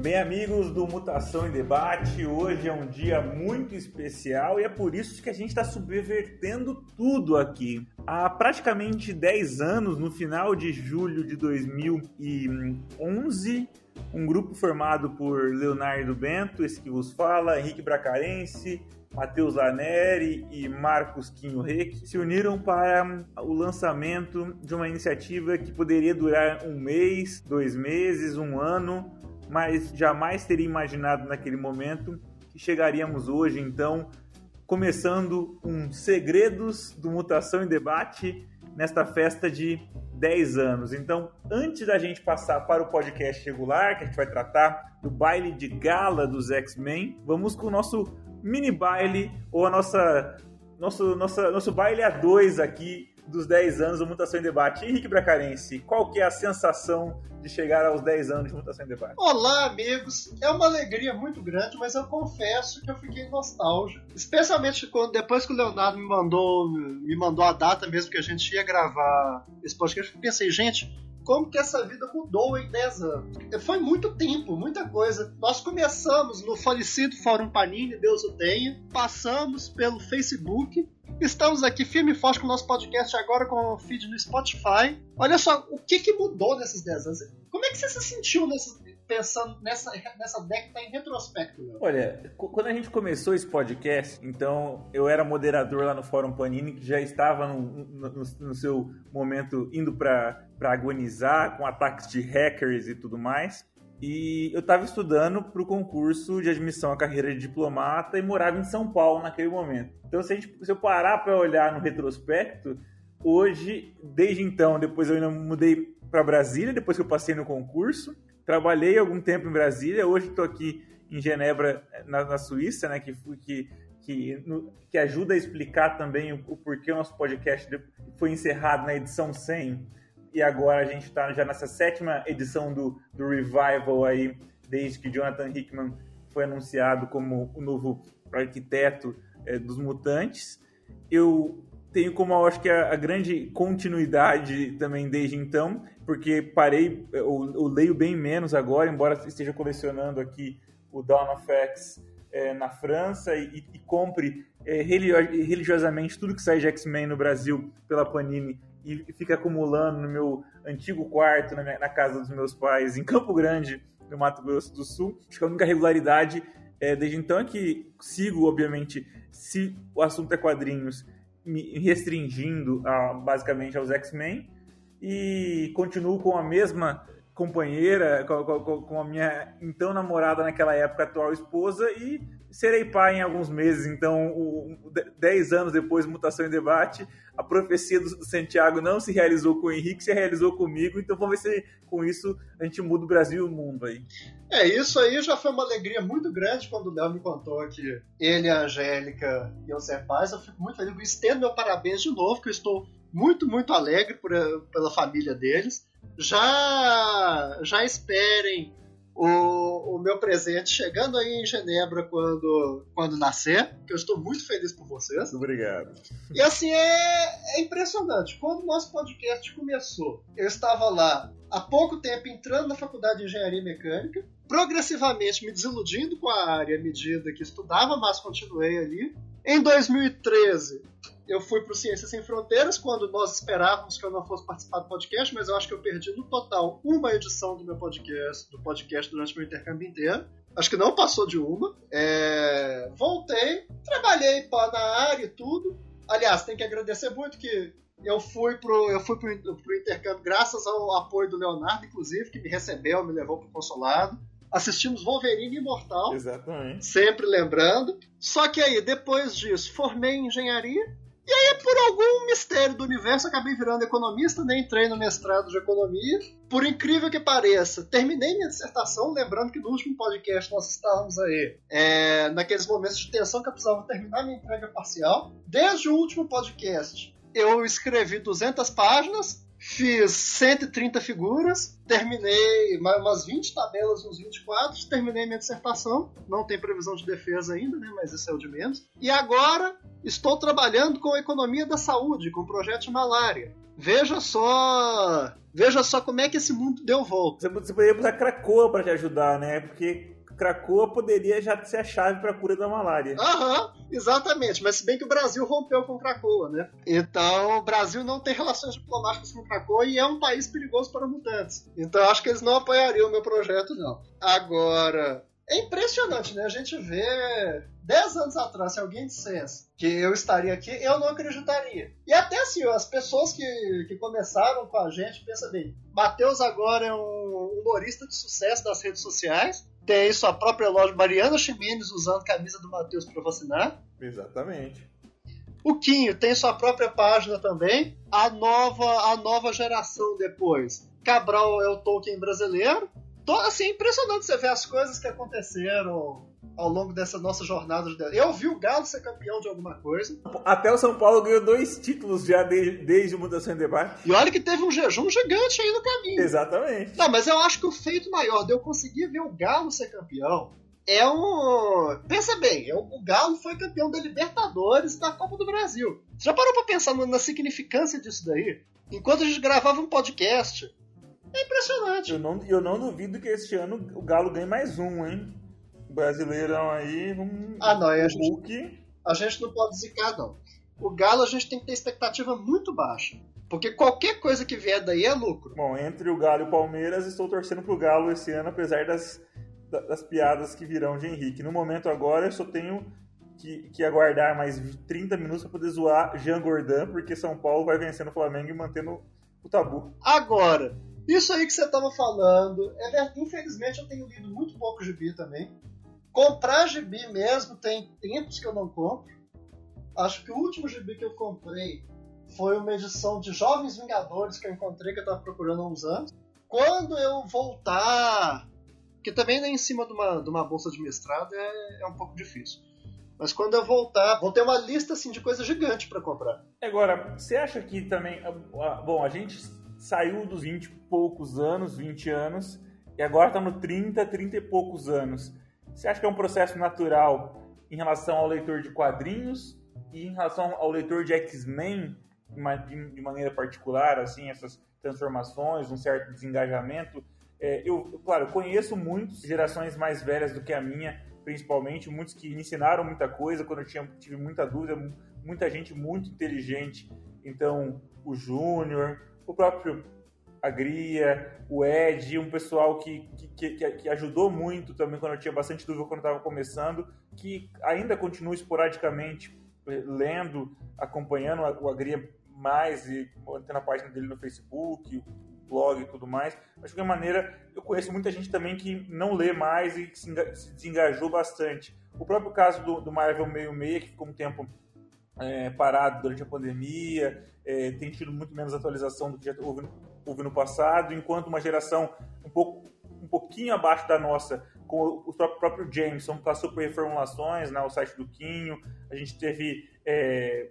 Bem, amigos do Mutação em Debate, hoje é um dia muito especial e é por isso que a gente está subvertendo tudo aqui. Há praticamente 10 anos, no final de julho de 2011, um grupo formado por Leonardo Bento, esse que vos fala, Henrique Bracarense, Matheus Laneri e Marcos Quinho Reck se uniram para o lançamento de uma iniciativa que poderia durar um mês, dois meses, um ano, mas jamais teria imaginado naquele momento que chegaríamos hoje, então, começando um Segredos do Mutação em Debate nesta festa de 10 anos. Então, antes da gente passar para o podcast regular, que a gente vai tratar do baile de gala dos X-Men, vamos com o nosso mini baile ou a nossa nosso, nossa, nosso baile a dois aqui dos 10 anos do Mutação em Debate. Henrique Bracarense, qual que é a sensação de chegar aos 10 anos de Mutação em Debate? Olá, amigos! É uma alegria muito grande, mas eu confesso que eu fiquei nostálgico. Especialmente quando depois que o Leonardo me mandou, me mandou a data mesmo que a gente ia gravar esse podcast, eu pensei, gente, como que essa vida mudou em 10 anos. Foi muito tempo, muita coisa. Nós começamos no falecido Fórum Panini, Deus o tenha, passamos pelo Facebook, estamos aqui firme e forte com o nosso podcast agora com o feed no Spotify. Olha só, o que, que mudou nesses 10 anos? Como é que você se sentiu nesse, pensando nessa, nessa década em retrospecto? Léo? Olha, quando a gente começou esse podcast, então eu era moderador lá no Fórum Panini, que já estava no, no, no seu momento indo para agonizar com ataques de hackers e tudo mais. E eu estava estudando para o concurso de admissão à carreira de diplomata e morava em São Paulo naquele momento. Então, se, gente, se eu parar para olhar no retrospecto, hoje, desde então, depois eu ainda mudei para Brasília, depois que eu passei no concurso. Trabalhei algum tempo em Brasília, hoje estou aqui em Genebra, na, na Suíça, né, que, que, que, no, que, ajuda a explicar também o, o porquê o nosso podcast foi encerrado na edição 100 e agora a gente está já nessa sétima edição do, do Revival aí, desde que Jonathan Hickman foi anunciado como o novo arquiteto é, dos mutantes. Eu tenho como eu acho que a, a, grande continuidade também desde então, porque parei, eu, eu, leio bem menos agora, embora esteja colecionando aqui o Dawn of X é, na França e, e compre é, religiosamente tudo que sai de X-Men no Brasil pela Panini e fica acumulando no meu antigo quarto, na, minha, na casa dos meus pais, em Campo Grande, no Mato Grosso do Sul. Acho que a única regularidade é, desde então é que sigo, obviamente, se o assunto é quadrinhos, me restringindo a, basicamente aos X-Men e continuo com a mesma companheira, com, com, com, a minha então namorada naquela época, atual esposa, e serei pai em alguns meses. Então, dez anos depois, mutação em debate, a profecia do Santiago não se realizou com o Henrique, se realizou comigo. Então, vamos ver se com isso a gente muda o Brasil e o mundo aí. É, isso aí já foi uma alegria muito grande quando o Léo me contou que ele, a Angélica e o Zé Paz. Eu fico muito feliz. Eu estendo meu parabéns de novo, que eu estou muito, muito alegre por, pela família deles. Já, já esperem o, o meu presente chegando aí em Genebra quando, quando nascer, que eu estou muito feliz por vocês. Obrigado. E assim, é, é impressionante. Quando o nosso podcast começou, eu estava lá há pouco tempo entrando na faculdade de engenharia mecânica, progressivamente me desiludindo com a área à medida que estudava, mas continuei ali. Em 2013, eu fui para o Ciências Sem Fronteiras quando nós esperávamos que eu não fosse participar do podcast, mas eu acho que eu perdi no total uma edição do meu podcast, do podcast durante o meu intercâmbio inteiro. Acho que não passou de uma. É... Voltei, trabalhei na área e tudo. Aliás, tem que agradecer muito que eu fui pro, eu fui pro, pro intercâmbio graças ao apoio do Leonardo, inclusive, que me recebeu, me levou pro consulado assistimos Wolverine Imortal. Exatamente. Sempre lembrando. Só que aí, depois disso, formei em engenharia e aí, por algum mistério do universo, acabei virando economista, nem entrei no mestrado de economia. Por incrível que pareça, terminei minha dissertação, lembrando que no último podcast nós estávamos aí é, naqueles momentos de tensão que eu precisava terminar minha entrega parcial. Desde o último podcast, eu escrevi 200 páginas, fiz 130 figuras, terminei umas 20 tabelas, uns 20 quadros, terminei minha dissertação. Não tem previsão de defesa ainda, né? Mas isso é o de menos. E agora Estou trabalhando com a economia da saúde, com o projeto de malária. Veja só. Veja só como é que esse mundo deu volta. Você poderia usar Cracoa para te ajudar, né? Porque Cracoa poderia já ser a chave para a cura da malária. Aham, exatamente. Mas se bem que o Brasil rompeu com Cracoa, né? Então o Brasil não tem relações diplomáticas com Cracoa e é um país perigoso para mutantes. Então acho que eles não apoiariam o meu projeto, não. Agora, é impressionante, né? A gente vê 10 anos atrás, se alguém dissesse que eu estaria aqui, eu não acreditaria. E até assim, as pessoas que, que começaram com a gente, pensa bem, Matheus agora é um humorista de sucesso das redes sociais, tem sua própria loja, Mariana Ximenes usando camisa do Matheus para vacinar. Exatamente. O Quinho tem sua própria página também. A nova, a nova geração depois. Cabral é o Tolkien brasileiro assim, é impressionante você ver as coisas que aconteceram ao longo dessa nossa jornada. Eu vi o Galo ser campeão de alguma coisa. Até o São Paulo ganhou dois títulos já desde, desde o Mudança em Debate. E olha que teve um jejum gigante aí no caminho. Exatamente. Não, mas eu acho que o feito maior de eu conseguir ver o Galo ser campeão é um. Pensa bem, é o Galo foi campeão da Libertadores da Copa do Brasil. Você já parou pra pensar na significância disso daí? Enquanto a gente gravava um podcast, é impressionante. Eu não, eu não duvido que este ano o Galo ganhe mais um, hein? Brasileirão aí, um. Ah, não, a gente, Hulk. a gente não pode zicar, não. O Galo a gente tem que ter expectativa muito baixa. Porque qualquer coisa que vier daí é lucro. Bom, entre o Galo e o Palmeiras, estou torcendo pro Galo esse ano, apesar das, das piadas que virão de Henrique. No momento agora, eu só tenho que, que aguardar mais 30 minutos para poder zoar Jean Gordon, porque São Paulo vai vencendo o Flamengo e mantendo o tabu. Agora, isso aí que você estava falando, é, infelizmente eu tenho lido muito pouco gibi também. Comprar gibi mesmo tem tempos que eu não compro. Acho que o último gibi que eu comprei foi uma edição de Jovens Vingadores que eu encontrei que eu estava procurando há uns anos. Quando eu voltar, que também nem em cima de uma, de uma bolsa de mestrado é, é um pouco difícil. Mas quando eu voltar, vou ter uma lista assim de coisa gigante para comprar. Agora, você acha que também, bom, a gente saiu dos 20 e poucos anos, 20 anos, e agora está no 30, 30 e poucos anos. Você acha que é um processo natural em relação ao leitor de quadrinhos e em relação ao leitor de X-Men de maneira particular, assim, essas transformações, um certo desengajamento? É, eu, claro, conheço muitos, gerações mais velhas do que a minha, principalmente, muitos que me ensinaram muita coisa quando eu tinha, tive muita dúvida, muita gente muito inteligente. Então, o Júnior, o próprio Agria, o Ed, um pessoal que, que, que, que, ajudou muito também quando eu tinha bastante dúvida quando estava começando, que ainda continua esporadicamente eh, lendo, acompanhando o Agria mais e mantendo a página dele no Facebook, o blog e tudo mais. Mas de qualquer maneira, eu conheço muita gente também que não lê mais e se, desengajou bastante. O próprio caso do, do Marvel Meio Meia, que ficou um tempo é, parado durante a pandemia, é, tem tido muito menos atualização do que já houve, houve, no passado, enquanto uma geração um, pouco, um pouquinho abaixo da nossa, com o próprio, Jameson, passou por reformulações, né, o site do Quinho, a gente teve é,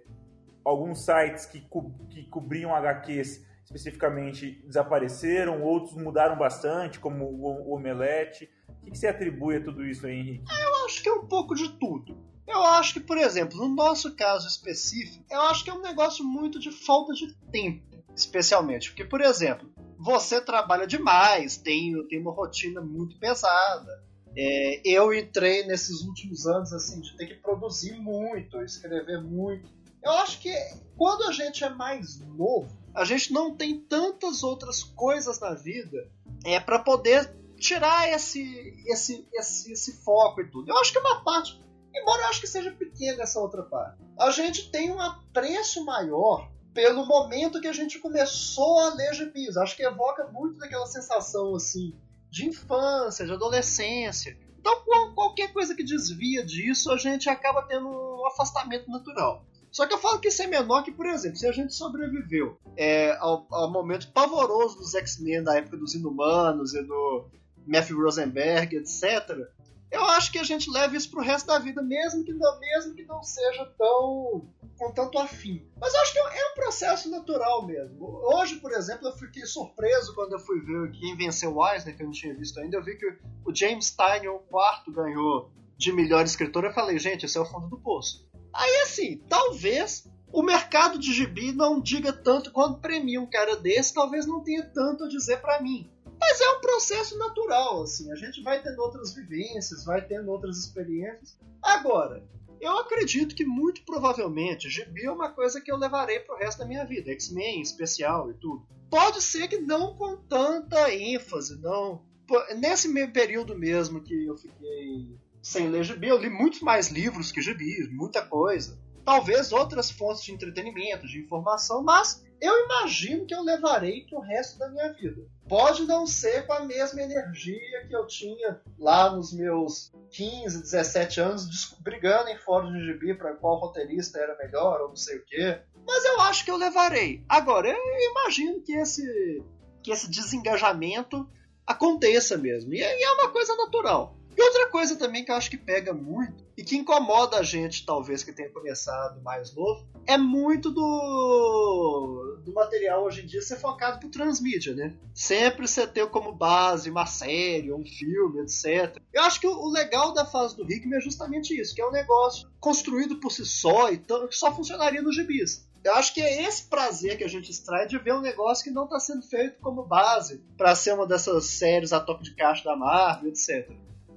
alguns sites que, co que cobriam HQs especificamente desapareceram, outros mudaram bastante, como o Omelete. O que, você atribui a tudo isso Henrique? Eu acho que é um pouco de tudo. Eu acho que, por exemplo, no nosso caso específico, eu acho que é um negócio muito de falta de tempo, especialmente. Porque, por exemplo, você trabalha demais, tem, tem uma rotina muito pesada. É, eu entrei nesses últimos anos assim de ter que produzir muito, escrever muito. Eu acho que quando a gente é mais novo, a gente não tem tantas outras coisas na vida é para poder tirar esse, esse, esse, esse foco e tudo. Eu acho que uma parte Embora eu acho que seja pequena essa outra parte. A gente tem um apreço maior pelo momento que a gente começou a ler gibis. Acho que evoca muito daquela sensação assim de infância, de adolescência. Então, qualquer coisa que desvia disso, a gente acaba tendo um afastamento natural. Só que eu falo que isso é menor que, por exemplo, se a gente sobreviveu é, ao, ao, momento pavoroso dos X-Men da época dos Inumanos e do Matthew Rosenberg, etc., eu acho que a gente leva isso pro resto da vida, mesmo que não, mesmo que não seja tão com tanto afim. Mas eu acho que é um processo natural mesmo. Hoje, por exemplo, eu fiquei surpreso quando eu fui ver quem venceu o Eisner, que eu não tinha visto ainda. Eu vi que o James Stein, o quarto, ganhou de melhor escritor. Eu falei, gente, esse é o fundo do poço. Aí assim, talvez o mercado de gibi não diga tanto quando premia um cara desse, talvez não tenha tanto a dizer para mim. Mas é um processo natural, assim, a gente vai tendo outras vivências, vai tendo outras experiências. Agora, eu acredito que muito provavelmente gibi é uma coisa que eu levarei pro resto da minha vida, X-Men especial e tudo. Pode ser que não com tanta ênfase, não. Nesse meio período mesmo que eu fiquei sem ler gibi, eu li muitos mais livros que gibi, muita coisa. Talvez outras fontes de entretenimento, de informação, mas eu imagino que eu levarei pro resto da minha vida. Pode não ser com a mesma energia que eu tinha lá nos meus 15, 17 anos, brigando em fórum de gibi para qual roteirista era melhor ou não sei o quê. Mas eu acho que eu levarei. Agora, eu imagino que esse, que esse desengajamento aconteça mesmo. E é uma coisa natural. E outra coisa também que eu acho que pega muito e que incomoda a gente, talvez, que tenha começado mais novo, é muito do, do material hoje em dia ser focado pro transmídia, né? Sempre você ter como base uma série, um filme, etc. Eu acho que o, o legal da fase do Hickman é justamente isso, que é um negócio construído por si só e que só funcionaria nos gibis. Eu acho que é esse prazer que a gente extrai de ver um negócio que não está sendo feito como base para ser uma dessas séries a toque de caixa da Marvel, etc.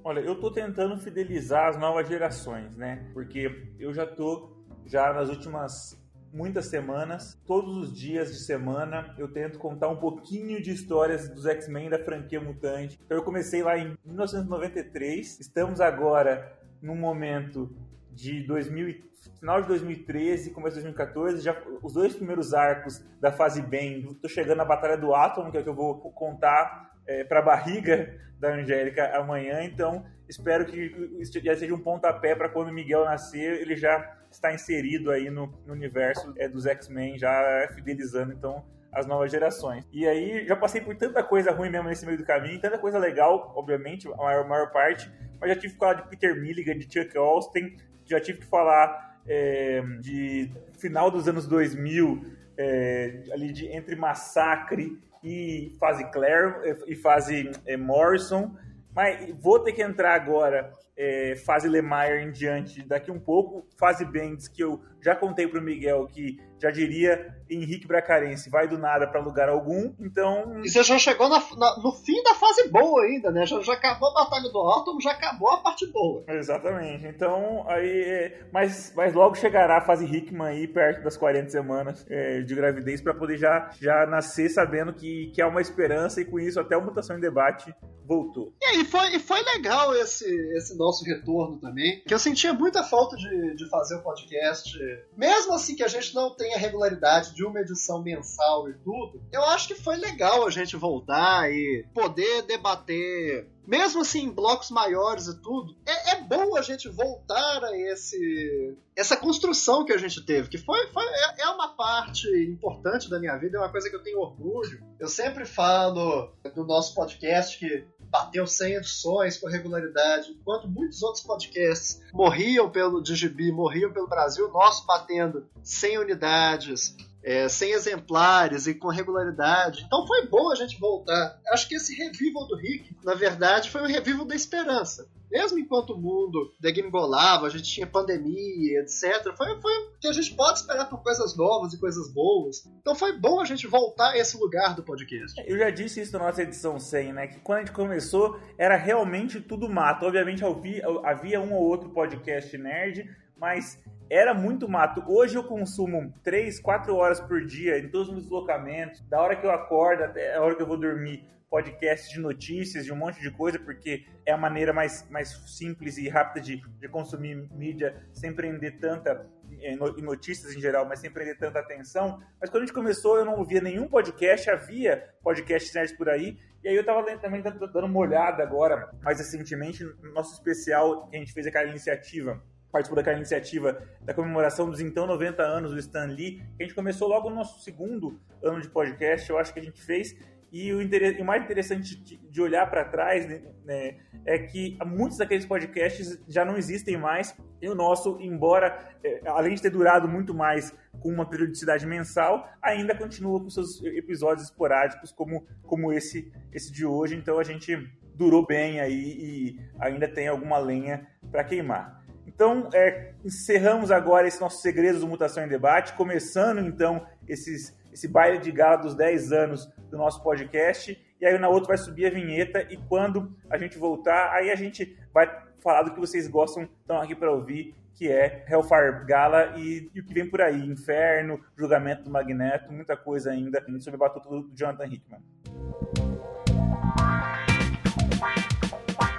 Olha, eu tô tentando fidelizar as novas gerações, né? Porque eu já tô já nas últimas muitas semanas, todos os dias de semana, eu tento contar um pouquinho de histórias dos X-Men da franquia Mutante. Então eu comecei lá em 1993, estamos agora num momento de 2000, final de 2013, começo de 2014, já os dois primeiros arcos da fase bem, tô chegando na Batalha do Átomo, que é o que eu vou contar é, para a barriga da Angélica amanhã, então espero que isso já seja um pontapé para quando Miguel nascer, ele já está inserido aí no, no universo é, dos X-Men, já fidelizando então as novas gerações. E aí já passei por tanta coisa ruim mesmo nesse meio do caminho, tanta coisa legal, obviamente, a maior, a maior parte, mas já tive que falar de Peter Milligan, de Chuck Austin, já tive que falar é, de final dos anos 2000, é, ali de, entre Massacre e fase Claire e fase é, Morrison. Mas vou ter que entrar agora é, fase Lemire em diante daqui um pouco. Fase Bendis, que eu já contei para o Miguel que já diria Henrique Bracarense, vai do nada para lugar algum. Então. E você já chegou na, na, no fim da fase boa ainda, né? Já, já acabou a Batalha do Átomo, já acabou a parte boa. Exatamente. Então, aí. Mas, mas logo chegará a fase Hickman aí, perto das 40 semanas é, de gravidez, para poder já, já nascer sabendo que, que há uma esperança e com isso até a mutação em debate voltou. E aí, foi, foi legal esse, esse nosso retorno também, que eu sentia muita falta de, de fazer o podcast. Mesmo assim que a gente não tenha regularidade de uma edição mensal e tudo, eu acho que foi legal a gente voltar e poder debater mesmo assim em blocos maiores e tudo, é, é, bom a gente voltar a esse essa construção que a gente teve, que foi, foi é, é, uma parte importante da minha vida, é uma coisa que eu tenho orgulho. Eu sempre falo do nosso podcast que bateu 100 edições com regularidade, enquanto muitos outros podcasts morriam pelo Digibi, morriam pelo Brasil, nosso batendo 100 unidades, é, 100 exemplares e com regularidade. Então foi bom a gente voltar. Acho que esse revival do Rick, na verdade, foi um revival da esperança. Mesmo enquanto o mundo degringolava, a gente tinha pandemia, etc. Foi, foi que a gente pode esperar por coisas novas e coisas boas. Então foi bom a gente voltar a esse lugar do podcast. Eu já disse isso na nossa edição 100, né? Que quando a gente começou, era realmente tudo mato. Obviamente havia, um ou outro podcast nerd, mas era muito mato. Hoje eu consumo 3, 4 horas por dia em todos os meus deslocamentos, da hora que eu acordo até a hora que eu vou dormir, podcast de notícias, de um monte de coisa, porque é a maneira mais, mais simples e rápida de, de consumir mídia sem prender tanta em notícias em geral, mas sem prender tanta atenção. Mas quando a gente começou, eu não ouvia nenhum podcast, havia podcasts nerds por aí. E aí eu tava também dando uma olhada agora, mais recentemente, no nosso especial que a gente fez aquela iniciativa participou daquela iniciativa da comemoração dos então 90 anos do Stan Lee, que a gente começou logo no nosso segundo ano de podcast, eu acho que a gente fez. E o, o mais interessante de olhar para trás né, né, é que muitos daqueles podcasts já não existem mais. E o nosso, embora, é, além de ter durado muito mais com uma periodicidade mensal, ainda continua com seus episódios esporádicos, como, como esse, esse de hoje. Então a gente durou bem aí e ainda tem alguma lenha para queimar. Então, é, encerramos agora esse nosso Segredos do Mutação em Debate, começando então esses, esse baile de gala dos 10 anos do nosso podcast. E aí na outra vai subir a vinheta e quando a gente voltar, aí a gente vai falar do que vocês gostam, estão aqui para ouvir, que é Hellfire Gala e, e, o que vem por aí, Inferno, Julgamento do Magneto, muita coisa ainda sobre o batuto do Jonathan Hickman.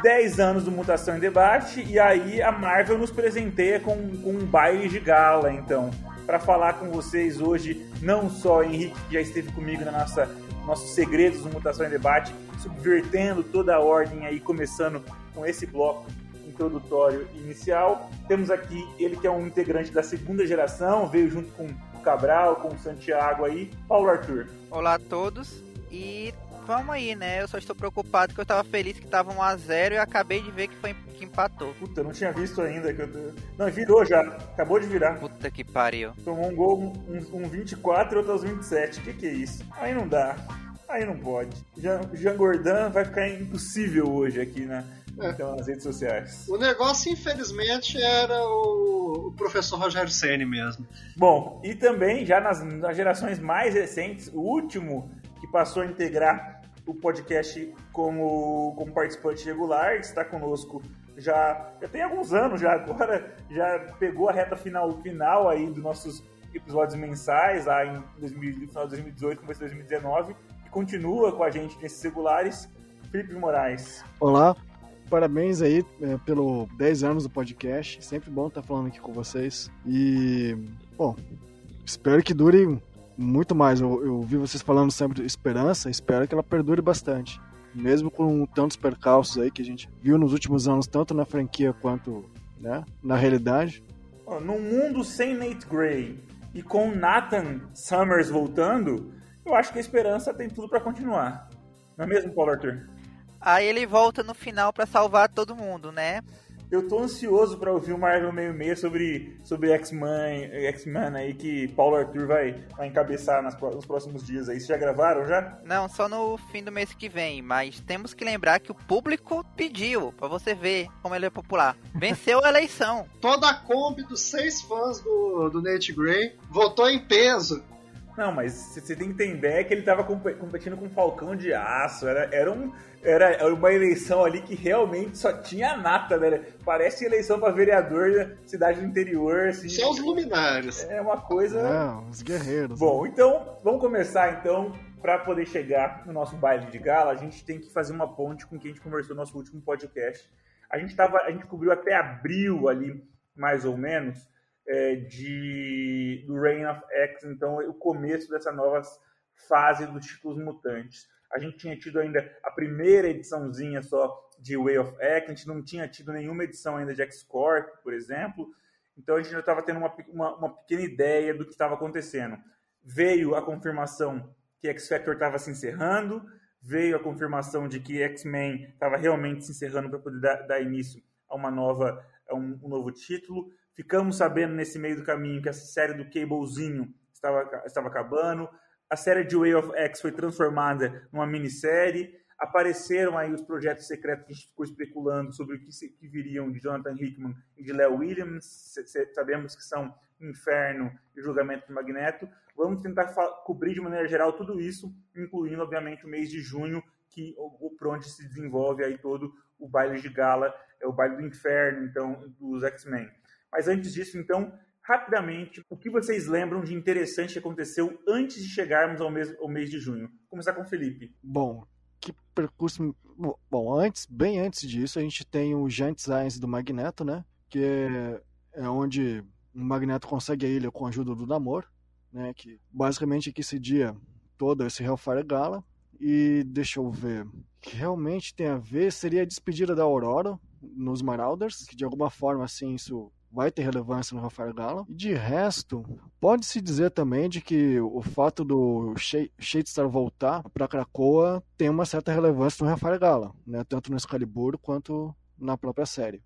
10 anos do Mutação em Debate, e aí a Marvel nos presenteia com, com um baile de gala, então, para falar com vocês hoje, não só Henrique, que já esteve comigo na nossa nossos segredos do Mutação em Debate, subvertendo toda a ordem aí, começando com esse bloco introdutório inicial. Temos aqui ele que é um integrante da segunda geração, veio junto com o Cabral, com o Santiago aí, Paulo Arthur. Olá a todos e vamos aí, né? Eu só estou preocupado que eu tava feliz que tava 1x0 e acabei de ver que foi que empatou. Puta, eu não tinha visto ainda. Que eu... Não, virou já. Acabou de virar. Puta que pariu. Tomou um gol, um, um 24 e outro aos 27. Que que é isso? Aí não dá. Aí não pode. Jean, Jean Gordon vai ficar impossível hoje aqui, né? É. Então, nas redes sociais. O negócio, infelizmente, era o, o professor Rogério Senni mesmo. Bom, e também, já nas, nas gerações mais recentes, o último que passou a integrar o podcast como, como participante regular, está conosco já, já tem alguns anos já agora, já pegou a reta final, final aí dos nossos episódios mensais, lá em 2000, no final de 2018, começo de 2019, e continua com a gente nesses regulares, Felipe Moraes. Olá, parabéns aí é, pelo 10 anos do podcast, sempre bom estar falando aqui com vocês, e, bom, espero que dure muito mais. Eu, eu vi vocês falando sempre de esperança, espero que ela perdure bastante. Mesmo com tantos percalços aí que a gente viu nos últimos anos, tanto na franquia quanto né, na realidade. Num mundo sem Nate Gray e com Nathan Summers voltando, eu acho que a esperança tem tudo para continuar. Não é mesmo, Paulo Arthur? Aí ele volta no final para salvar todo mundo, né? Eu tô ansioso para ouvir o Marvel meio meio sobre, sobre X-Men X aí que Paulo Arthur vai, vai encabeçar nas, nos próximos dias aí. Vocês já gravaram já? Não, só no fim do mês que vem, mas temos que lembrar que o público pediu, para você ver como ele é popular. Venceu a eleição. Toda a Kombi dos seis fãs do, do Nate Gray votou em peso não, mas você tem que entender que ele estava competindo com o Falcão de Aço. Era, era, um, era uma eleição ali que realmente só tinha nata, né? Parece eleição para vereador da cidade do interior. Assim. Só os luminares. É uma coisa. É, os guerreiros. Bom, né? então, vamos começar então. Para poder chegar no nosso baile de gala, a gente tem que fazer uma ponte com quem a gente conversou no nosso último podcast. A gente, tava, a gente cobriu até abril ali, mais ou menos é, de, do Reign of X, então o começo dessa nova fase dos títulos mutantes. A gente tinha tido ainda a primeira ediçãozinha só de Way of X, a gente não tinha tido nenhuma edição ainda de X-Corp, por exemplo, então a gente já estava tendo uma, uma, uma, pequena ideia do que estava acontecendo. Veio a confirmação que X-Factor estava se encerrando, veio a confirmação de que X-Men estava realmente se encerrando para poder dar, dar, início a uma nova a um, um novo título. Ficamos sabendo nesse meio do caminho que a série do Cablezinho estava, estava acabando. A série de Way of X foi transformada numa minissérie. Apareceram aí os projetos secretos que a gente ficou especulando sobre o que, se, que viriam de Jonathan Hickman e de Léo Williams. Sabemos que são Inferno e Julgamento do Magneto. Vamos tentar cobrir de maneira geral tudo isso, incluindo, obviamente, o mês de junho, que o, por se desenvolve aí todo o baile de gala, é o baile do inferno, então, dos X-Men. Mas antes disso, então, rapidamente, o que vocês lembram de interessante que aconteceu antes de chegarmos ao mês, ao mês de junho? Vou começar com o Felipe. Bom, que percurso. Bom, antes, bem antes disso, a gente tem o Giant Science do Magneto, né? Que é, é onde o Magneto consegue a ilha com a ajuda do Namor, né? Que basicamente aqui se dia todo esse Hellfire Gala. E deixa eu ver. Que realmente tem a ver seria a despedida da Aurora nos Marauders, que de alguma forma assim isso vai ter relevância no Rafael Gala. E de resto, pode-se dizer também de que o fato do Shadestar voltar para Krakoa tem uma certa relevância no Rafael Gala, né? tanto no Excalibur quanto na própria série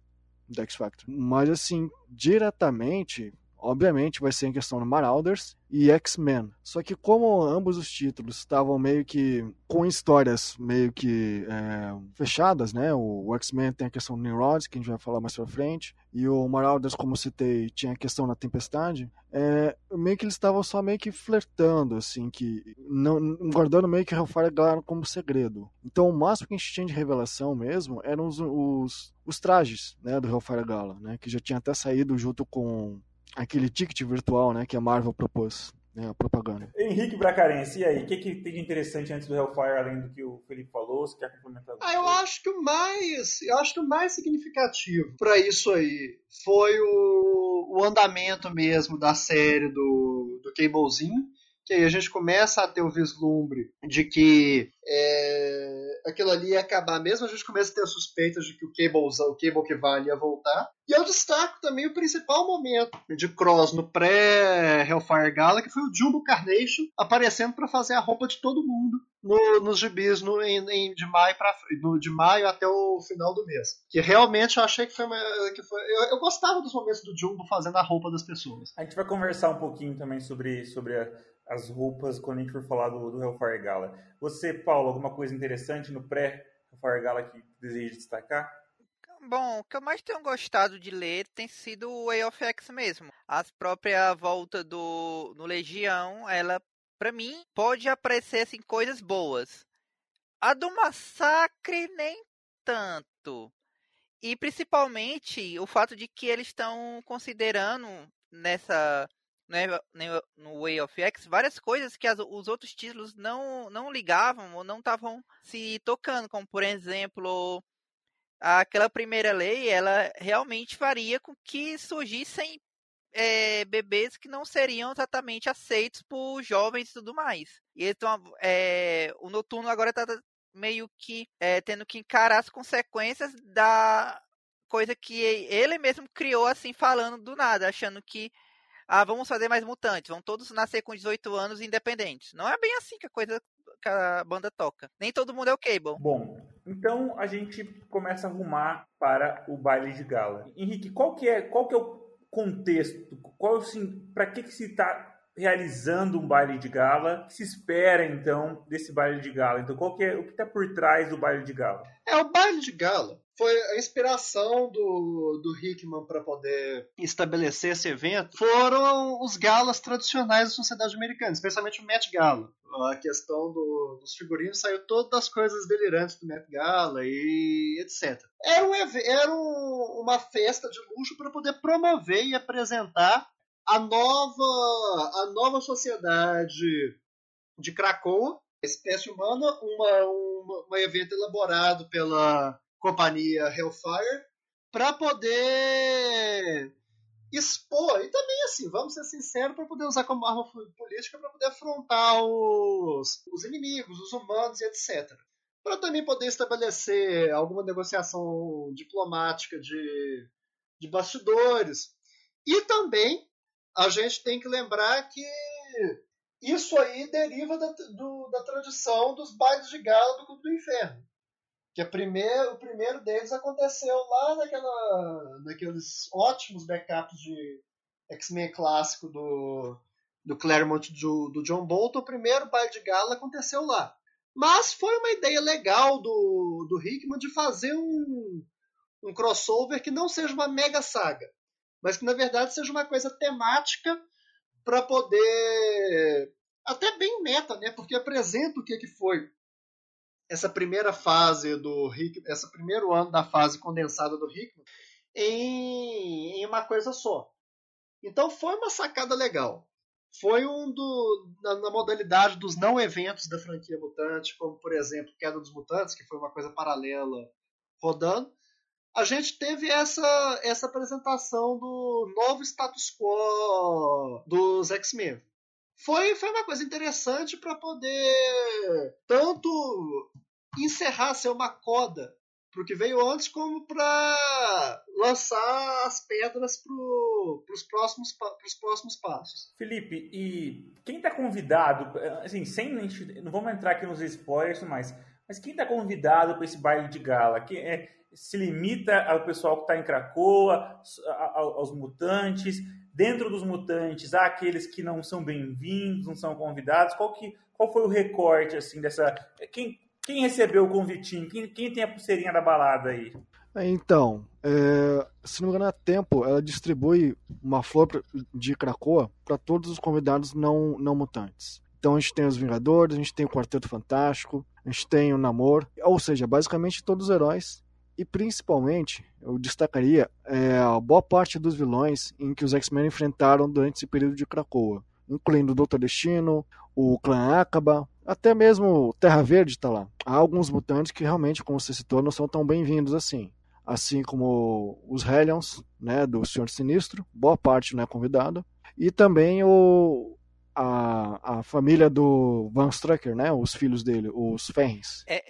do X Factor. Mas assim, diretamente, obviamente vai ser em questão do Marauders e X-Men. Só que como ambos os títulos estavam meio que com histórias meio que é, fechadas, né? O, X-Men tem a questão do Nimrod, que a gente vai falar mais pra frente, e o Marauders, como citei, tinha a questão da Tempestade. É, meio que eles estavam só meio que flertando, assim, que não, guardando meio que Hellfire Gala como segredo. Então o máximo que a gente tinha de revelação mesmo eram os, os, os trajes, né, do Hellfire Gala, né, que já tinha até saído junto com aquele ticket virtual, né, que a Marvel propôs, né, a propaganda. Henrique Bracarense, e aí, o que, que tem de interessante antes do Hellfire, além do que o Felipe falou? Você quer complementar? Ah, eu acho que o mais, eu acho que o mais significativo para isso aí foi o, o andamento mesmo da série do, do Cablezinho, que aí a gente começa a ter o vislumbre de que é, aquilo ali ia acabar mesmo, a gente começa a ter suspeitas de que o Cable, o Cable que vale ia voltar. E eu destaco também o principal momento de Cross no pré-Hellfire Gala, que foi o Jumbo Carnation aparecendo para fazer a roupa de todo mundo no, nos gibis no, em, em, de, maio pra, no, de maio até o final do mês. Que realmente eu achei que foi. Uma, que foi eu, eu, gostava dos momentos do Jumbo fazendo a roupa das pessoas. A gente vai conversar um pouquinho também sobre, sobre a, as roupas quando a gente for falar do, do Hellfire Gala. Você, Paulo, alguma coisa interessante no pré-Hellfire Gala que deseja destacar? Bom, o que eu mais tenho gostado de ler tem sido o Way of X mesmo. A própria volta do no Legião, ela, para mim, pode aparecer assim, coisas boas. A do Massacre, nem tanto. E principalmente o fato de que eles estão considerando nessa no Way of X várias coisas que as, os outros títulos não, não ligavam ou não estavam se tocando, como por exemplo aquela primeira lei, ela realmente faria com que surgissem é, bebês que não seriam exatamente aceitos por jovens e tudo mais. E então é, o noturno agora está meio que é, tendo que encarar as consequências da coisa que ele mesmo criou assim falando do nada, achando que ah, vamos fazer mais mutantes, vão todos nascer com 18 anos independentes. Não é bem assim que a coisa que a banda toca. Nem todo mundo é o Cable. Bom, então a gente começa a arrumar para o baile de gala. Henrique, qual que é, qual que é o contexto? Qual assim, para que que se está realizando um baile de gala? O que se espera então desse baile de gala? Então, qual que é o que está por trás do baile de gala? É o baile de gala foi a inspiração do, do Hickman para poder estabelecer esse evento foram os galas tradicionais da sociedade americana, especialmente o Met Gala. A questão do, dos figurinos saiu todas as coisas delirantes do Met Gala e etc. Era, um, era um, uma festa de luxo para poder promover e apresentar a nova, a nova sociedade de Krakoa, espécie humana, uma, uma, um evento elaborado pela companhia Hellfire para poder expor. E também assim vamos ser sinceros para poder usar como arma política para poder afrontar os, os inimigos os humanos e etc para também poder estabelecer alguma negociação diplomática de, de bastidores. E também a gente tem que lembrar que isso aí deriva da, do, da tradição dos bailes de gala do Clube do Inferno que primeiro, o primeiro deles aconteceu lá naquela, naqueles ótimos backups de X-Men clássico do, do Claremont do, do John Bolton. O primeiro baile de gala aconteceu lá. Mas foi uma ideia legal do, do Hickman de fazer um, um crossover que não seja uma mega saga, mas que na verdade seja uma coisa temática para poder. Até bem meta, né? Porque apresenta o que, que foi essa primeira fase do Hickman, esse primeiro ano da fase condensada do Hickman em, em uma coisa só. Então foi uma sacada legal. Foi um do na, na, modalidade dos não eventos da franquia Mutante, como por exemplo Queda dos Mutantes, que foi uma coisa paralela rodando. A gente teve essa essa apresentação do novo status quo dos X-Men foi, foi uma coisa interessante para poder tanto encerrar ser uma coda para o que veio antes, como para lançar as pedras para os próximos, próximos passos. Felipe, e quem está convidado, assim, sem não vamos entrar aqui nos spoilers, mas, mas quem está convidado para esse baile de gala? Que é, se limita ao pessoal que está em Cracoa, aos mutantes? Dentro dos mutantes há aqueles que não são bem-vindos, não são convidados? Qual, que, qual foi o recorte assim dessa. Quem, quem recebeu o convitinho? Quem, quem tem a pulseirinha da balada aí? Então, é, se não me engano, a Tempo ela distribui uma flor de Krakoa para todos os convidados não, não mutantes. Então a gente tem os Vingadores, a gente tem o Quarteto Fantástico, a gente tem o Namor, ou seja, basicamente todos os heróis. E principalmente, eu destacaria é, a boa parte dos vilões em que os X-Men enfrentaram durante esse período de Krakoa, incluindo o Doutor Destino, o Clã Acaba, até mesmo Terra Verde está lá. Há alguns mutantes que realmente, como você citou, não são tão bem-vindos assim. Assim como os Hellions, né, do Senhor Sinistro, boa parte não é convidada. E também o, a, a família do Van Strucker, né? Os filhos dele, os Ferris. É,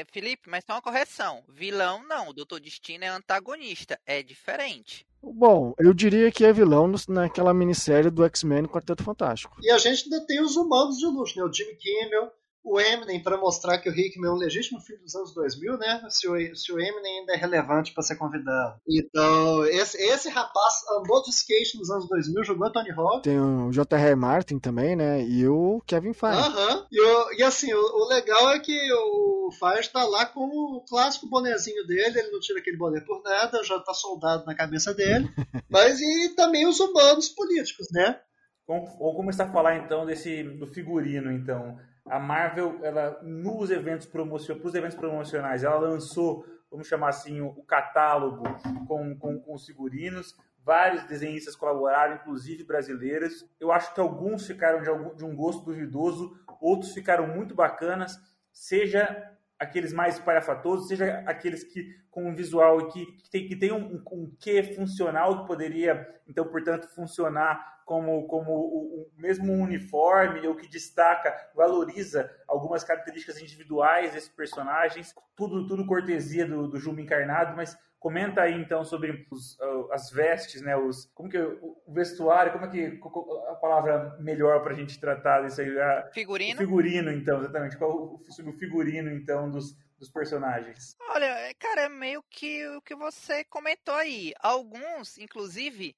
é, Felipe, mas tem uma correção. Vilão não, o Doutor Destino é antagonista, é diferente. Bom, eu diria que é vilão naquela minissérie do X-Men Quarteto Fantástico. E a gente ainda tem os humanos de luxo, né? O Jimmy Kimmel, o Eminem para mostrar que o Hickman é um legítimo filho dos anos 2000, né? Se o, se o Eminem ainda é relevante para ser convidado. Então, esse, esse rapaz andou de skate nos anos 2000, jogou Tony Hawk. Tem o J.R. Martin também, né? E o Kevin Feige. Aham. Uh -huh. e, e, assim, o, o, legal é que o Feige tá lá com o clássico bonezinho dele, ele não tira aquele boné por nada, já tá soldado na cabeça dele. Mas e também os humanos políticos, né? Vamos, vamos começar a falar então desse do figurino, então a Marvel, ela nos eventos promocionais, para os eventos promocionais, ela lançou, vamos chamar assim, o, catálogo com, com, com os figurinos. Vários desenhistas colaboraram, inclusive brasileiros. Eu acho que alguns ficaram de, algum, de um gosto duvidoso, outros ficaram muito bacanas, seja aqueles mais espalhafatosos, seja aqueles que com um visual que, que tem, que tem um, um quê funcional que poderia, então, portanto, funcionar como, como o, o mesmo uniforme, ou que destaca, valoriza algumas características individuais desses personagens, tudo, tudo cortesia do, do Juma encarnado, mas comenta aí então sobre os, as vestes, né? Os, como que o vestuário, como é que a palavra melhor para a gente tratar disso aí? A, figurino. figurino, então, exatamente. Qual sobre o figurino então dos, dos personagens? Olha, é, cara, é meio que o que você comentou aí. Alguns, inclusive,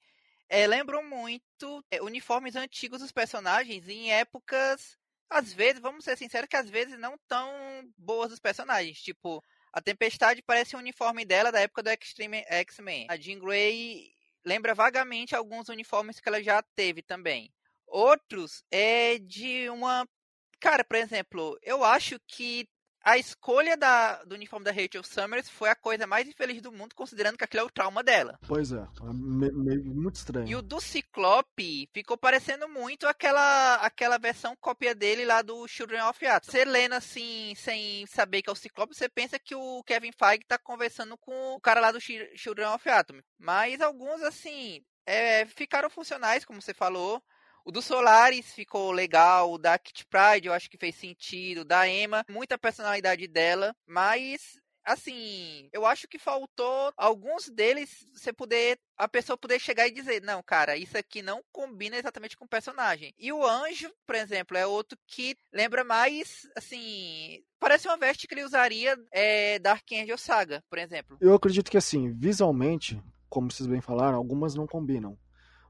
é, lembram muito é, uniformes antigos dos personagens em épocas, às vezes, vamos ser sinceros, que às vezes não tão boas dos personagens. Tipo, a Tempestade parece um uniforme dela da época do Extreme X-Men. A Jean Grey lembra vagamente alguns uniformes que ela já teve também. Outros é de uma. Cara, por exemplo, eu acho que a escolha da, do uniforme da Rachel Summers foi a coisa mais infeliz do mundo, considerando que aquilo é o trauma dela. Pois é, me, me, muito estranho. E o do Ciclope ficou parecendo muito aquela, aquela versão cópia dele lá do Children of Atom. Você lendo assim, sem saber que é o Ciclope, você pensa que o Kevin Feige tá conversando com o cara lá do Children of Atom. Mas alguns, assim, é, ficaram funcionais, como você falou. O do Solaris ficou legal, o da Kit Pride eu acho que fez sentido, o da Emma, muita personalidade dela, mas assim, eu acho que faltou alguns deles você poder a pessoa poder chegar e dizer, não, cara, isso aqui não combina exatamente com o personagem. E o anjo, por exemplo, é outro que lembra mais, assim, parece uma veste que ele usaria é, da Archangel Saga, por exemplo. Eu acredito que assim, visualmente, como vocês bem falaram, algumas não combinam.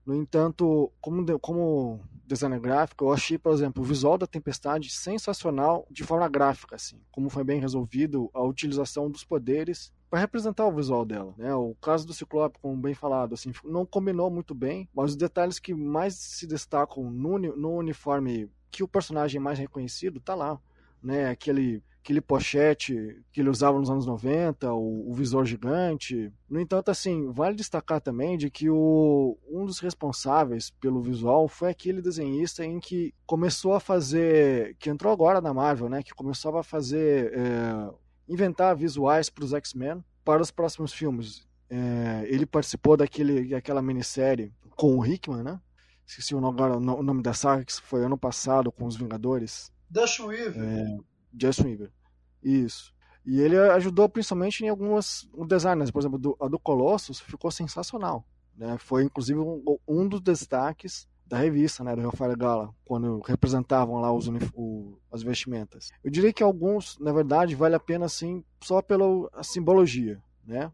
No entanto, como, como designer gráfico, eu achei, por exemplo, o visual da Tempestade sensacional de forma gráfica, assim, como foi bem resolvido a utilização dos poderes para representar o visual dela, né? O caso do Ciclope, como bem falado, assim, não combinou muito bem, mas os detalhes que mais se destacam no, no uniforme que o personagem mais reconhecido tá lá, né? Aquele aquele pochete que ele usava nos anos 90, o, o, visor gigante. No entanto, assim, vale destacar também de que o, um dos responsáveis pelo visual foi aquele desenhista em que começou a fazer, que entrou agora na Marvel, né, que começou a fazer, é, inventar visuais para os X-Men para os próximos filmes. É, ele participou daquele, daquela minissérie com o Hickman, né? Esqueci o nome, agora, o nome da saga, que foi ano passado com os Vingadores. Dustin Weaver. É, Justin Weaver. Isso. E ele ajudou principalmente em algumas designs, por exemplo, do, a do Colossus ficou sensacional. Né? Foi inclusive um, um dos destaques da revista, né, do Rafael Gala, quando representavam lá os, o, as vestimentas. Eu diria que alguns, na verdade, vale a pena assim, só pela simbologia, né?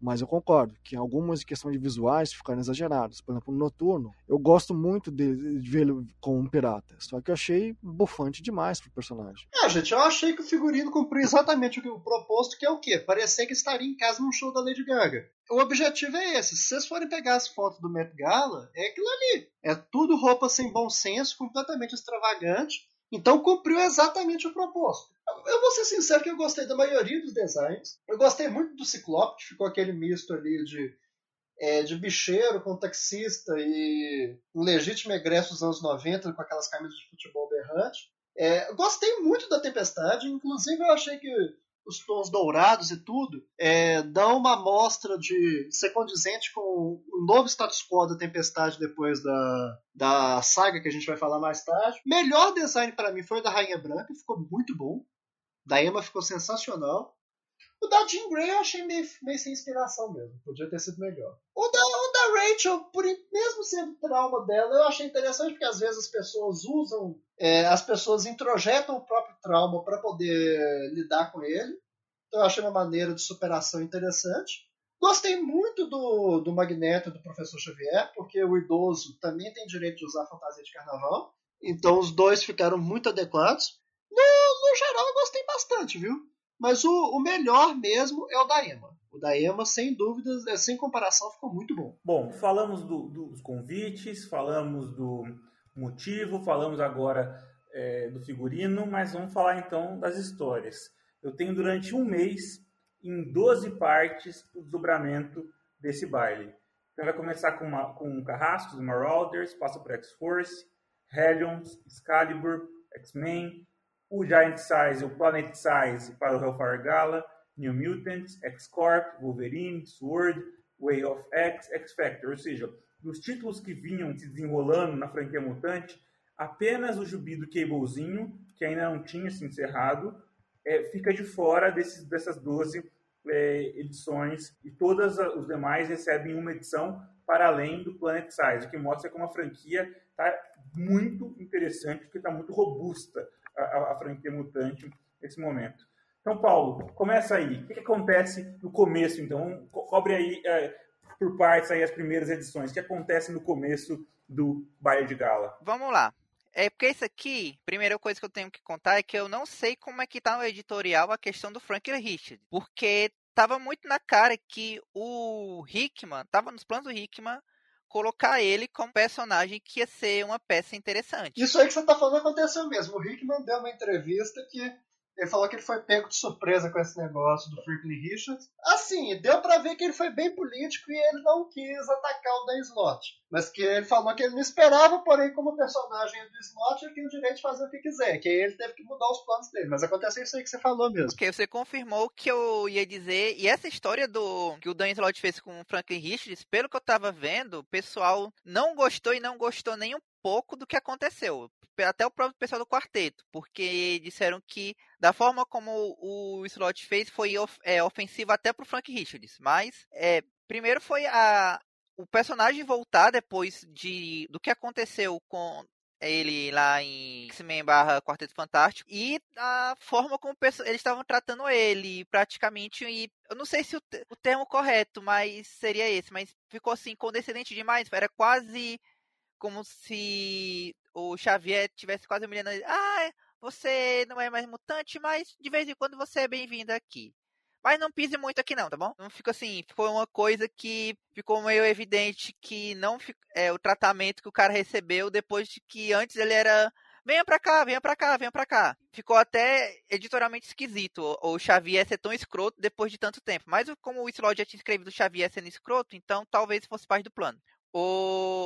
Mas eu concordo que algumas questões de visuais ficaram exageradas. Por exemplo, no Noturno, eu gosto muito de, de ele como um pirata. Só que eu achei bufante demais pro personagem. É, gente, eu achei que o figurino cumpriu exatamente o que o proposto, que é o quê? Parecer que estaria em casa num show da Lady Gaga. O objetivo é esse. Se vocês forem pegar as fotos do Met Gala, é aquilo ali. É tudo roupa sem bom senso, completamente extravagante. Então cumpriu exatamente o proposto. Eu vou ser sincero que eu gostei da maioria dos designs. Eu gostei muito do Ciclope, que ficou aquele misto ali de, é, de bicheiro com taxista e um legítimo egresso dos anos 90 com aquelas camisas de futebol berrante. É, gostei muito da Tempestade, inclusive eu achei que os tons dourados e tudo, é, dão uma amostra de ser condizente com o novo status quo da Tempestade depois da, da saga que a gente vai falar mais tarde. Melhor design para mim foi o da Rainha Branca, ficou muito bom. Da Emma ficou sensacional. O da Jean Grey eu achei meio, meio sem inspiração mesmo. Podia ter sido melhor. O da, o da Rachel, por, mesmo sendo trauma dela, eu achei interessante porque às vezes as pessoas usam, é, as pessoas introjetam o próprio trauma para poder lidar com ele. Então eu achei uma maneira de superação interessante. Gostei muito do, do Magneto do Professor Xavier, porque o idoso também tem direito de usar fantasia de carnaval. Então os dois ficaram muito adequados. No, no geral, eu gostei bastante, viu? Mas o, o melhor mesmo é o da Emma. O da Emma, sem dúvidas, é, sem comparação, ficou muito bom. Bom, falamos do, dos convites, falamos do motivo, falamos agora é, do figurino, mas vamos falar então das histórias. Eu tenho durante um mês, em 12 partes, o desdobramento desse baile. Então vai começar com, uma, com Carrascos, Marauders, passa por X-Force, Hellions, Excalibur, X-Men, o Giant Size, o Planet Size para o Hellfire Gala, New Mutants, X-Corp, Wolverine, Sword, Way of X, X-Factor. Ou seja, dos títulos que vinham se desenrolando na franquia Mutante, apenas o Jubi do Cablezinho, que ainda não tinha se encerrado, é, fica de fora desses, dessas 12 é, edições e todas os demais recebem uma edição para além do Planet Size, o que mostra como a franquia está muito interessante, porque está muito robusta a, a, franquia mutante nesse momento. Então, Paulo, começa aí. O que, que acontece no começo, então? Cobre aí é, por partes aí as primeiras edições. O que acontece no começo do Baile de Gala? Vamos lá. É porque isso aqui, primeira coisa que eu tenho que contar é que eu não sei como é que tá no editorial a questão do Frank Richard. Porque tava muito na cara que o Hickman, tava nos planos do Hickman, colocar ele como personagem que ia ser uma peça interessante. Isso aí que você tá falando aconteceu mesmo. O Hickman deu uma entrevista que ele falou que ele foi pego de surpresa com esse negócio do Franklin Richards. Assim, deu para ver que ele foi bem político e ele não quis atacar o Dan Slott. Mas que ele falou que ele não esperava, porém, como personagem do Slott, ele tinha o direito de fazer o que quiser. Que aí ele teve que mudar os planos dele. Mas aconteceu isso aí que você falou mesmo. Porque você confirmou que eu ia dizer. E essa história do que o Dan Slott fez com o Franklin Richards, pelo que eu tava vendo, o pessoal não gostou e não gostou nem um pouco do que aconteceu até o próprio pessoal do quarteto, porque disseram que da forma como o Slot fez foi é, ofensivo até pro Frank Richards. Mas é, primeiro foi a, o personagem voltar depois de do que aconteceu com ele lá em X-Men barra Quarteto Fantástico e a forma como eles estavam tratando ele, praticamente, e eu não sei se o, o termo correto, mas seria esse, mas ficou assim, condescendente demais, era quase como se o Xavier tivesse quase humilhando ele. Ah, você não é mais mutante, mas de vez em quando você é bem-vindo aqui. Mas não pise muito aqui não, tá bom? Não fica assim, foi uma coisa que ficou meio evidente que não é o tratamento que o cara recebeu depois de que antes ele era venha pra cá, venha pra cá, venha pra cá. Ficou até editorialmente esquisito o Xavier ser tão escroto depois de tanto tempo. Mas como o Slot já tinha escrevido o Xavier sendo escroto, então talvez fosse parte do plano. O,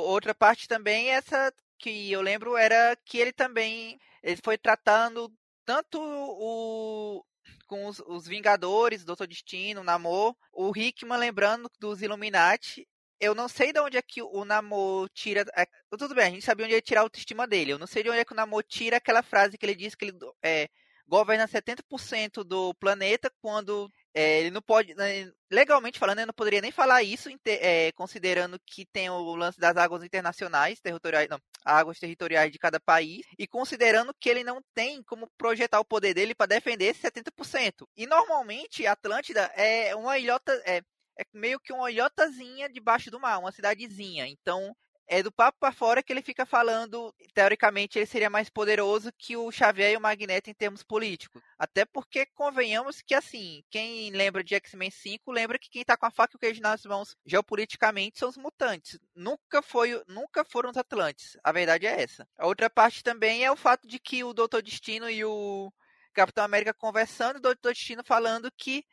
outra parte também, essa que eu lembro, era que ele também ele foi tratando tanto o com os, os Vingadores, Doutor Destino, Namor, o Hickman lembrando dos Illuminati. Eu não sei de onde é que o Namor tira. É, tudo bem, a gente sabia onde ele tirar a autoestima dele. Eu não sei de onde é que o Namor tira aquela frase que ele diz que ele é, governa 70% do planeta quando é, ele não pode, né, legalmente falando, ele não poderia nem falar isso, é, considerando que tem o lance das águas internacionais, territoriais, não, águas territoriais de cada país, e considerando que ele não tem como projetar o poder dele para defender esse 70%. E normalmente Atlântida é uma ilhota, é, é meio que uma ilhotazinha debaixo do mar, uma cidadezinha. Então, é do papo para fora que ele fica falando, teoricamente ele seria mais poderoso que o Xavier e o Magneto em termos políticos. Até porque convenhamos que assim, quem lembra de X-Men 5, lembra que quem tá com a faca e o queijo nas mãos geopoliticamente são os mutantes. Nunca foi, nunca foram os Atlantes. A verdade é essa. A outra parte também é o fato de que o Doutor Destino e o Capitão América conversando, o Doutor Destino falando que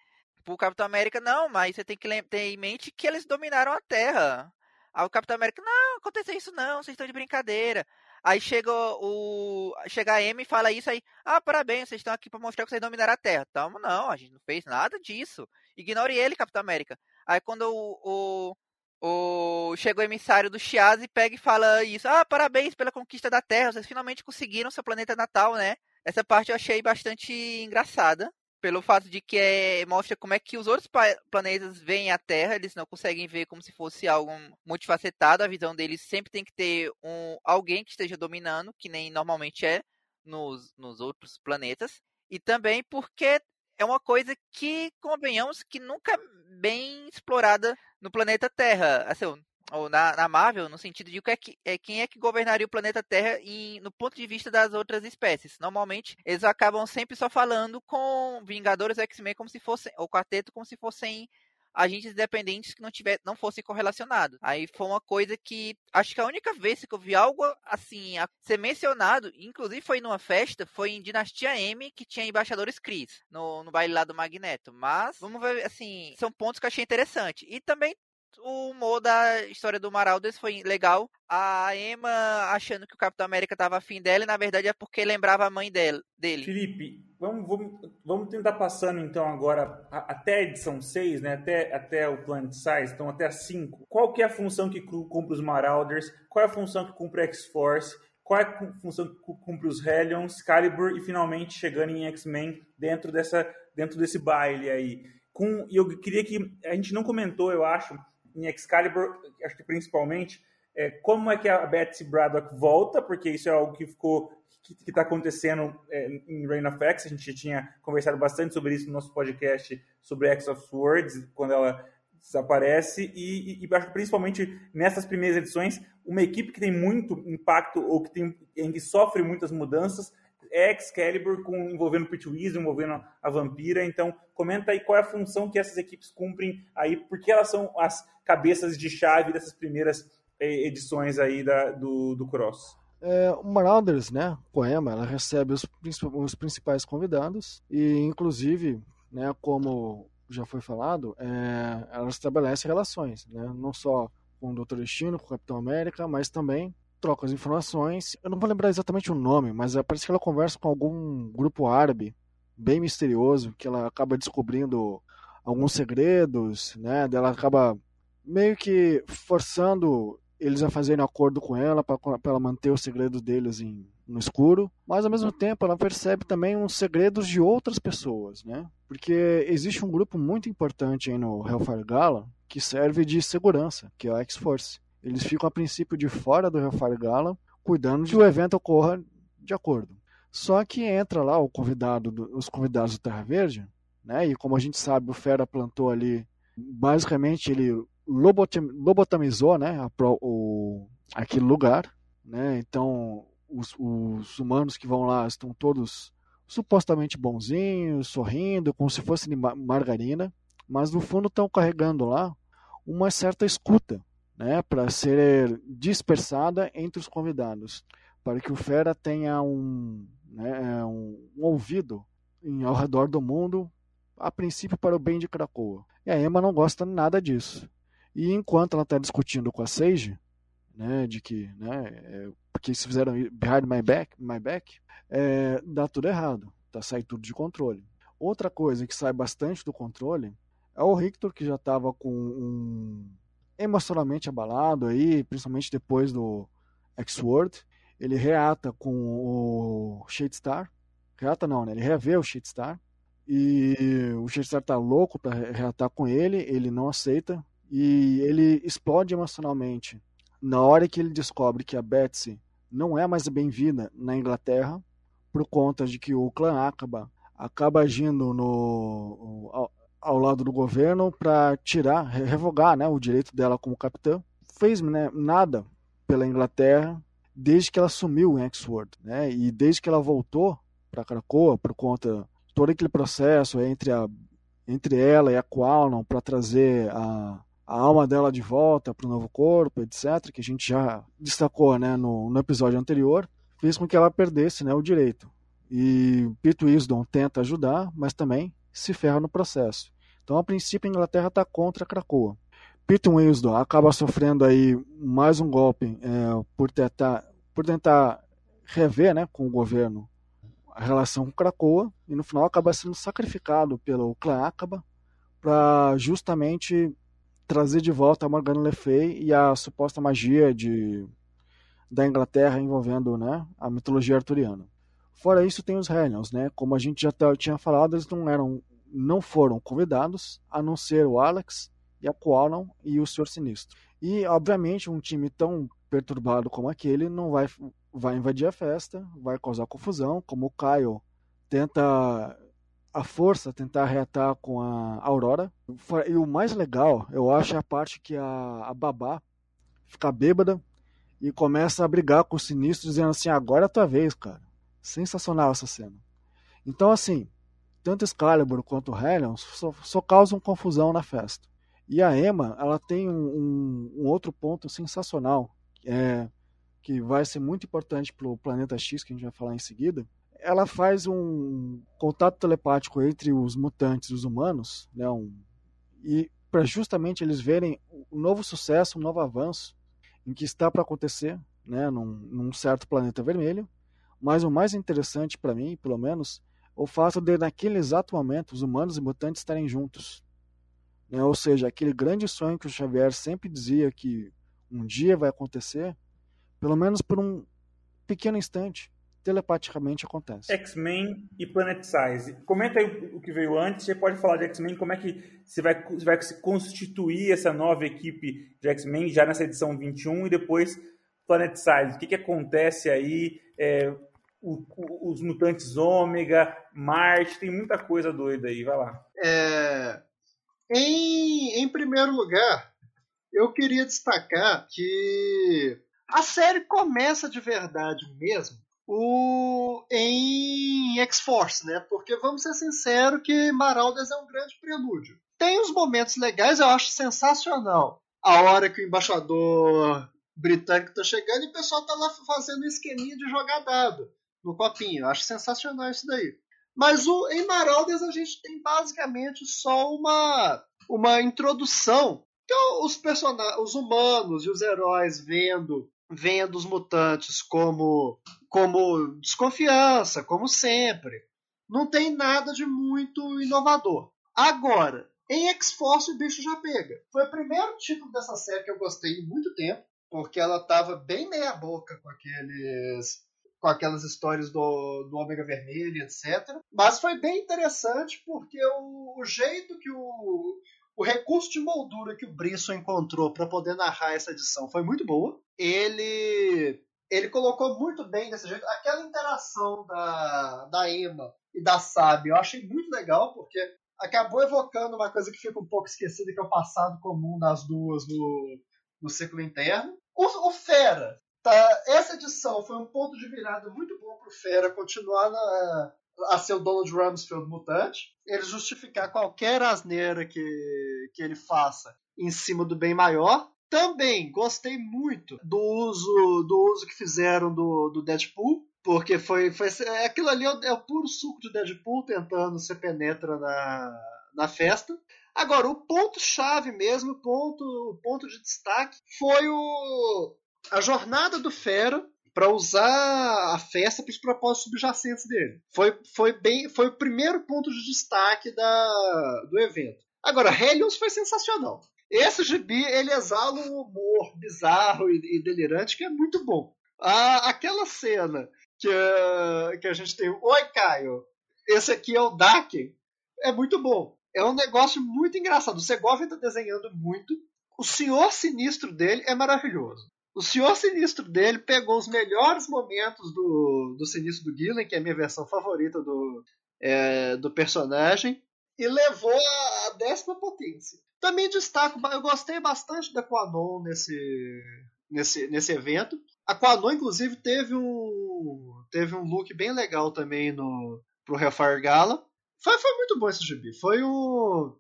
o Capitão América, não, mas você tem que ter em mente que eles dominaram a Terra. Aí o Capitão América, não, aconteceu isso não, vocês estão de brincadeira. Aí chega o. Chega a Amy e fala isso aí. Ah, parabéns, vocês estão aqui para mostrar que vocês dominaram a Terra. Tamo, não, a gente não fez nada disso. Ignore ele, Capitão América. Aí quando o. o, o chega o emissário do Chiaz e pega e fala isso. Ah, parabéns pela conquista da Terra. Vocês finalmente conseguiram seu planeta natal, né? Essa parte eu achei bastante engraçada pelo fato de que é, mostra como é que os outros planetas veem a Terra, eles não conseguem ver como se fosse algo multifacetado, a visão deles sempre tem que ter um, alguém que esteja dominando, que nem normalmente é nos, nos outros planetas, e também porque é uma coisa que, convenhamos, que nunca é bem explorada no planeta Terra. Assim, ou na, na, Marvel, no sentido de que é que, é, quem é que governaria o planeta Terra em, no ponto de vista das outras espécies. Normalmente, eles acabam sempre só falando com Vingadores X-Men como se fossem, ou Quarteto como se fossem agentes independentes que não tiver, não fossem correlacionados. Aí foi uma coisa que acho que a única vez que eu vi algo assim a ser mencionado, inclusive foi numa festa, foi em Dinastia M que tinha embaixadores Cris no, no baile lá do Magneto. Mas vamos ver assim, são pontos que eu achei interessante. E também o humor da história do Maraldes foi legal. A Emma achando que o Capitão América estava afim dela, e na verdade é porque lembrava a mãe dele. Felipe, vamos, vamos, vamos tentar passando então agora até a edição 6, né? Até, até o Planet Size, então até a 5. Qual que é a função que cumpre os Marauders? Qual é a função que cumpre a X-Force? Qual é a função que cumpre os Hellions, Calibur e finalmente chegando em X-Men dentro, dessa, dentro desse baile aí? Com, e eu queria que a gente não comentou, eu acho, em Excalibur, acho que principalmente, é, como é que a Betsy Braddock volta, porque isso é algo que ficou que está acontecendo é, em Reign of X. A gente tinha conversado bastante sobre isso no nosso podcast sobre X of Swords, quando ela desaparece, e, e, e acho que principalmente nessas primeiras edições, uma equipe que tem muito impacto ou que, tem, que sofre muitas mudanças Excalibur com, envolvendo o Pete Weasley, envolvendo a Vampira. Então, comenta aí qual é a função que essas equipes cumprem aí, porque elas são as cabeças de chave dessas primeiras eh, edições aí da, do, do Cross. É, o Marauders, né, poema, ela recebe os, os principais convidados e, inclusive, né, como já foi falado, é, elas estabelecem relações, né, não só com o Doutor Destino, com o Capitão América, mas também trocam as informações. Eu não vou lembrar exatamente o nome, mas parece que ela conversa com algum grupo árabe bem misterioso, que ela acaba descobrindo alguns segredos, né? Ela acaba meio que forçando eles a fazerem acordo com ela para ela manter os segredos deles em, no escuro, mas ao mesmo tempo ela percebe também uns segredos de outras pessoas, né? Porque existe um grupo muito importante aí no Hellfire Gala que serve de segurança, que é a X-Force. Eles ficam a princípio de fora do Hellfire Gala, cuidando de que o evento ocorra de acordo. Só que entra lá o convidado, do, os convidados do Terra Verde, né? E como a gente sabe, o Fera plantou ali, basicamente ele lobotomizou, né? A, o, aquele lugar, né? Então os, os humanos que vão lá estão todos supostamente bonzinhos, sorrindo, como se fosse margarina, mas no fundo estão carregando lá uma certa escuta, né, para ser dispersada entre os convidados, para que o Fera tenha um, né, um, um ouvido em, ao redor do mundo, a princípio para o bem de Krakoa. E a Emma não gosta nada disso. E enquanto ela está discutindo com a Sage, né, de que, né, é, porque se fizeram behind my back, my back é, dá tudo errado, tá sai tudo de controle. Outra coisa que sai bastante do controle é o Victor que já estava com um emocionalmente abalado aí, principalmente depois do X-Word. Ele reata com o Shadestar. Reata não, né? Ele revê o Shadestar. E o Shadestar tá louco para reatar com ele, ele não aceita. E ele explode emocionalmente na hora que ele descobre que a Betsy não é mais bem-vinda na Inglaterra, por conta de que o clã Acaba acaba agindo no, ao lado do governo para tirar, revogar né, o direito dela como capitã. Fez né, nada pela Inglaterra desde que ela sumiu em Exford, né? E desde que ela voltou para Cracoa por conta de todo aquele processo entre a entre ela e a Qualnon para trazer a, a alma dela de volta para o novo corpo, etc., que a gente já destacou né, no, no episódio anterior, fez com que ela perdesse né, o direito. E Pete Wisdom tenta ajudar, mas também se ferra no processo. Então, a princípio, a Inglaterra está contra Cracoa. Pete Wisdom acaba sofrendo aí mais um golpe é, por, tentar, por tentar rever né, com o governo a relação com Cracoa e no final acaba sendo sacrificado pelo clã Acaba para justamente trazer de volta a Morgana Le Fay e a suposta magia de da Inglaterra envolvendo né, a mitologia arturiana. Fora isso, tem os Hellions, né? Como a gente já tinha falado, eles não eram, não foram convidados, a não ser o Alex e a Qualon e o Senhor Sinistro. E, obviamente, um time tão perturbado como aquele não vai, vai invadir a festa, vai causar confusão, como o Kyle tenta a força tentar reatar com a Aurora. E o mais legal, eu acho, é a parte que a, a babá fica bêbada e começa a brigar com o Sinistro, dizendo assim: agora é a tua vez, cara. Sensacional essa cena. Então, assim, tanto Excalibur quanto o Hellion só, só, causam confusão na festa. E a Emma, ela tem um, um, um outro ponto sensacional, é, que vai ser muito importante para o Planeta X, que a gente vai falar em seguida. Ela faz um contato telepático entre os mutantes e os humanos, né, um, e para justamente eles verem um novo sucesso, um novo avanço em que está para acontecer né, num, num certo planeta vermelho mas o mais interessante para mim, pelo menos, o fato de naquele exato momento os humanos e mutantes estarem juntos. Né? Ou seja, aquele grande sonho que o Xavier sempre dizia que um dia vai acontecer, pelo menos por um pequeno instante, telepaticamente acontece. X-Men e Planet Size. Comenta aí o que veio antes, você pode falar de X-Men, como é que você vai, vai constituir essa nova equipe de X-Men já nessa edição 21 e depois Planet Size. O que, que acontece aí? É, o, os mutantes ômega, Marte, tem muita coisa doida aí, vai lá. É, em, em primeiro lugar, eu queria destacar que a série começa de verdade mesmo o, em X-Force, né? Porque vamos ser sinceros que Maraldas é um grande prelúdio. Tem os momentos legais, eu acho sensacional. A hora que o embaixador britânico está chegando e o pessoal está lá fazendo um esqueminha de jogar dado no copinho. Eu acho sensacional isso daí. Mas o, em Maraldas a gente tem basicamente só uma, uma introdução. Então, os os humanos e os heróis vendo, vendo os mutantes como, como desconfiança, como sempre. Não tem nada de muito inovador. Agora, em X-Force o bicho já pega. Foi o primeiro título dessa série que eu gostei em muito tempo, porque ela estava bem meia boca com aqueles com aquelas histórias do, do Ômega Vermelho, etc. Mas foi bem interessante porque o, o jeito que o, o recurso de moldura que o Brisson encontrou para poder narrar essa edição foi muito boa. Ele ele colocou muito bem desse jeito. Aquela interação da, da Emma e da Sabi eu achei muito legal, porque acabou evocando uma coisa que fica um pouco esquecida, que é o passado comum das duas no, no ciclo interno. O, o Fera, Tá, essa edição foi um ponto de virada muito bom para o Fera continuar na, a ser o Donald Rumsfeld mutante, ele justificar qualquer asneira que, que ele faça em cima do bem maior. Também gostei muito do uso do uso que fizeram do, do Deadpool, porque foi, foi aquilo ali é o, é puro suco de Deadpool tentando se penetra na, na festa. Agora, o ponto-chave mesmo, o ponto, o ponto de destaque, foi o, a jornada do Fera para usar a festa para os propósitos subjacentes dele. Foi, foi, bem, foi o primeiro ponto de destaque da, do evento. Agora, Helios foi sensacional. Esse gibi ele exala um humor bizarro e, e delirante que é muito bom. A, aquela cena que, uh, que a gente tem, oi Caio, esse aqui é o Daken, é muito bom. É um negócio muito engraçado. O Segovia está desenhando muito. O senhor sinistro dele é maravilhoso. O Senhor Sinistro dele pegou os melhores momentos do, do Sinistro do Gillen, que é a minha versão favorita do, é, do personagem, e levou a, a décima potência. Também destaco, eu gostei bastante da Quanon nesse, nesse, nesse evento. A Quanon, inclusive, teve um, teve um look bem legal também no, pro Hellfire Gala. Foi, foi muito bom esse gibi. Foi um.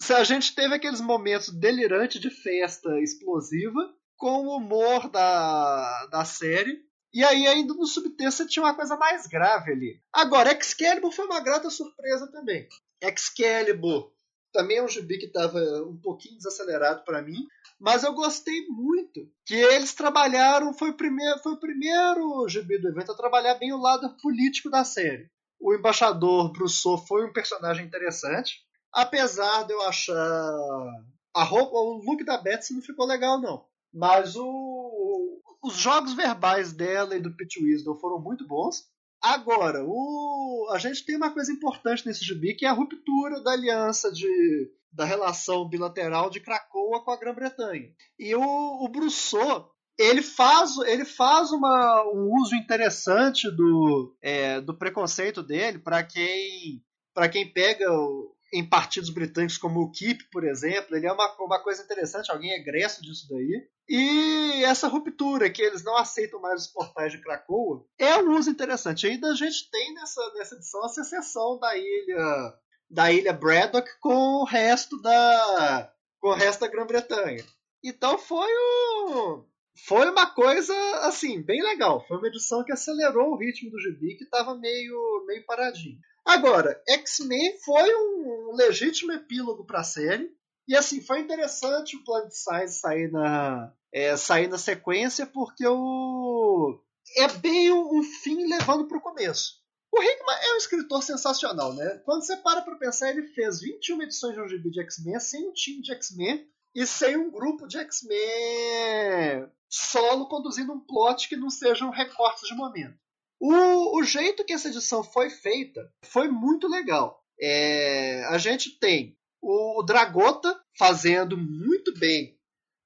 Se a gente teve aqueles momentos delirantes de festa explosiva com o humor da, da série. E aí, ainda no subtexto, tinha uma coisa mais grave ali. Agora, Excalibur foi uma grata surpresa também. Excalibur também é um gibi que estava um pouquinho desacelerado para mim, mas eu gostei muito que eles trabalharam, foi o primeiro, foi o primeiro gibi do evento a trabalhar bem o lado político da série. O embaixador Brousseau foi um personagem interessante, apesar de eu achar a roupa, o look da Betsy não ficou legal não, mas o, os jogos verbais dela e do Pete Wisdom foram muito bons. Agora, o, a gente tem uma coisa importante nesse gibi que é a ruptura da aliança de, da relação bilateral de Cracoa com a Grã-Bretanha. E o, o Brousseau, ele faz, ele faz uma, um uso interessante do, é, do preconceito dele para quem, quem pega o, em partidos britânicos como o KIP, por exemplo, ele é uma, uma coisa interessante, alguém é egresso disso daí. E essa ruptura, que eles não aceitam mais os portais de Krakoa, é um uso interessante. Ainda a gente tem nessa, nessa edição a secessão da ilha da ilha Braddock com o resto da com o resto da Grã-Bretanha. Então foi o foi uma coisa assim bem legal. Foi uma edição que acelerou o ritmo do gibi que estava meio meio paradinho. Agora, X-Men foi um legítimo epílogo para a série. E assim, foi interessante o Planet Size sair na, é, sair na sequência, porque o... é bem um fim levando para o começo. O Hickman é um escritor sensacional, né? Quando você para para pensar, ele fez 21 edições de um gibi de X-Men sem um time de X-Men e sem um grupo de X-Men solo conduzindo um plot que não sejam recortes de momento. O, o jeito que essa edição foi feita foi muito legal. É, a gente tem o, o Dragota fazendo muito bem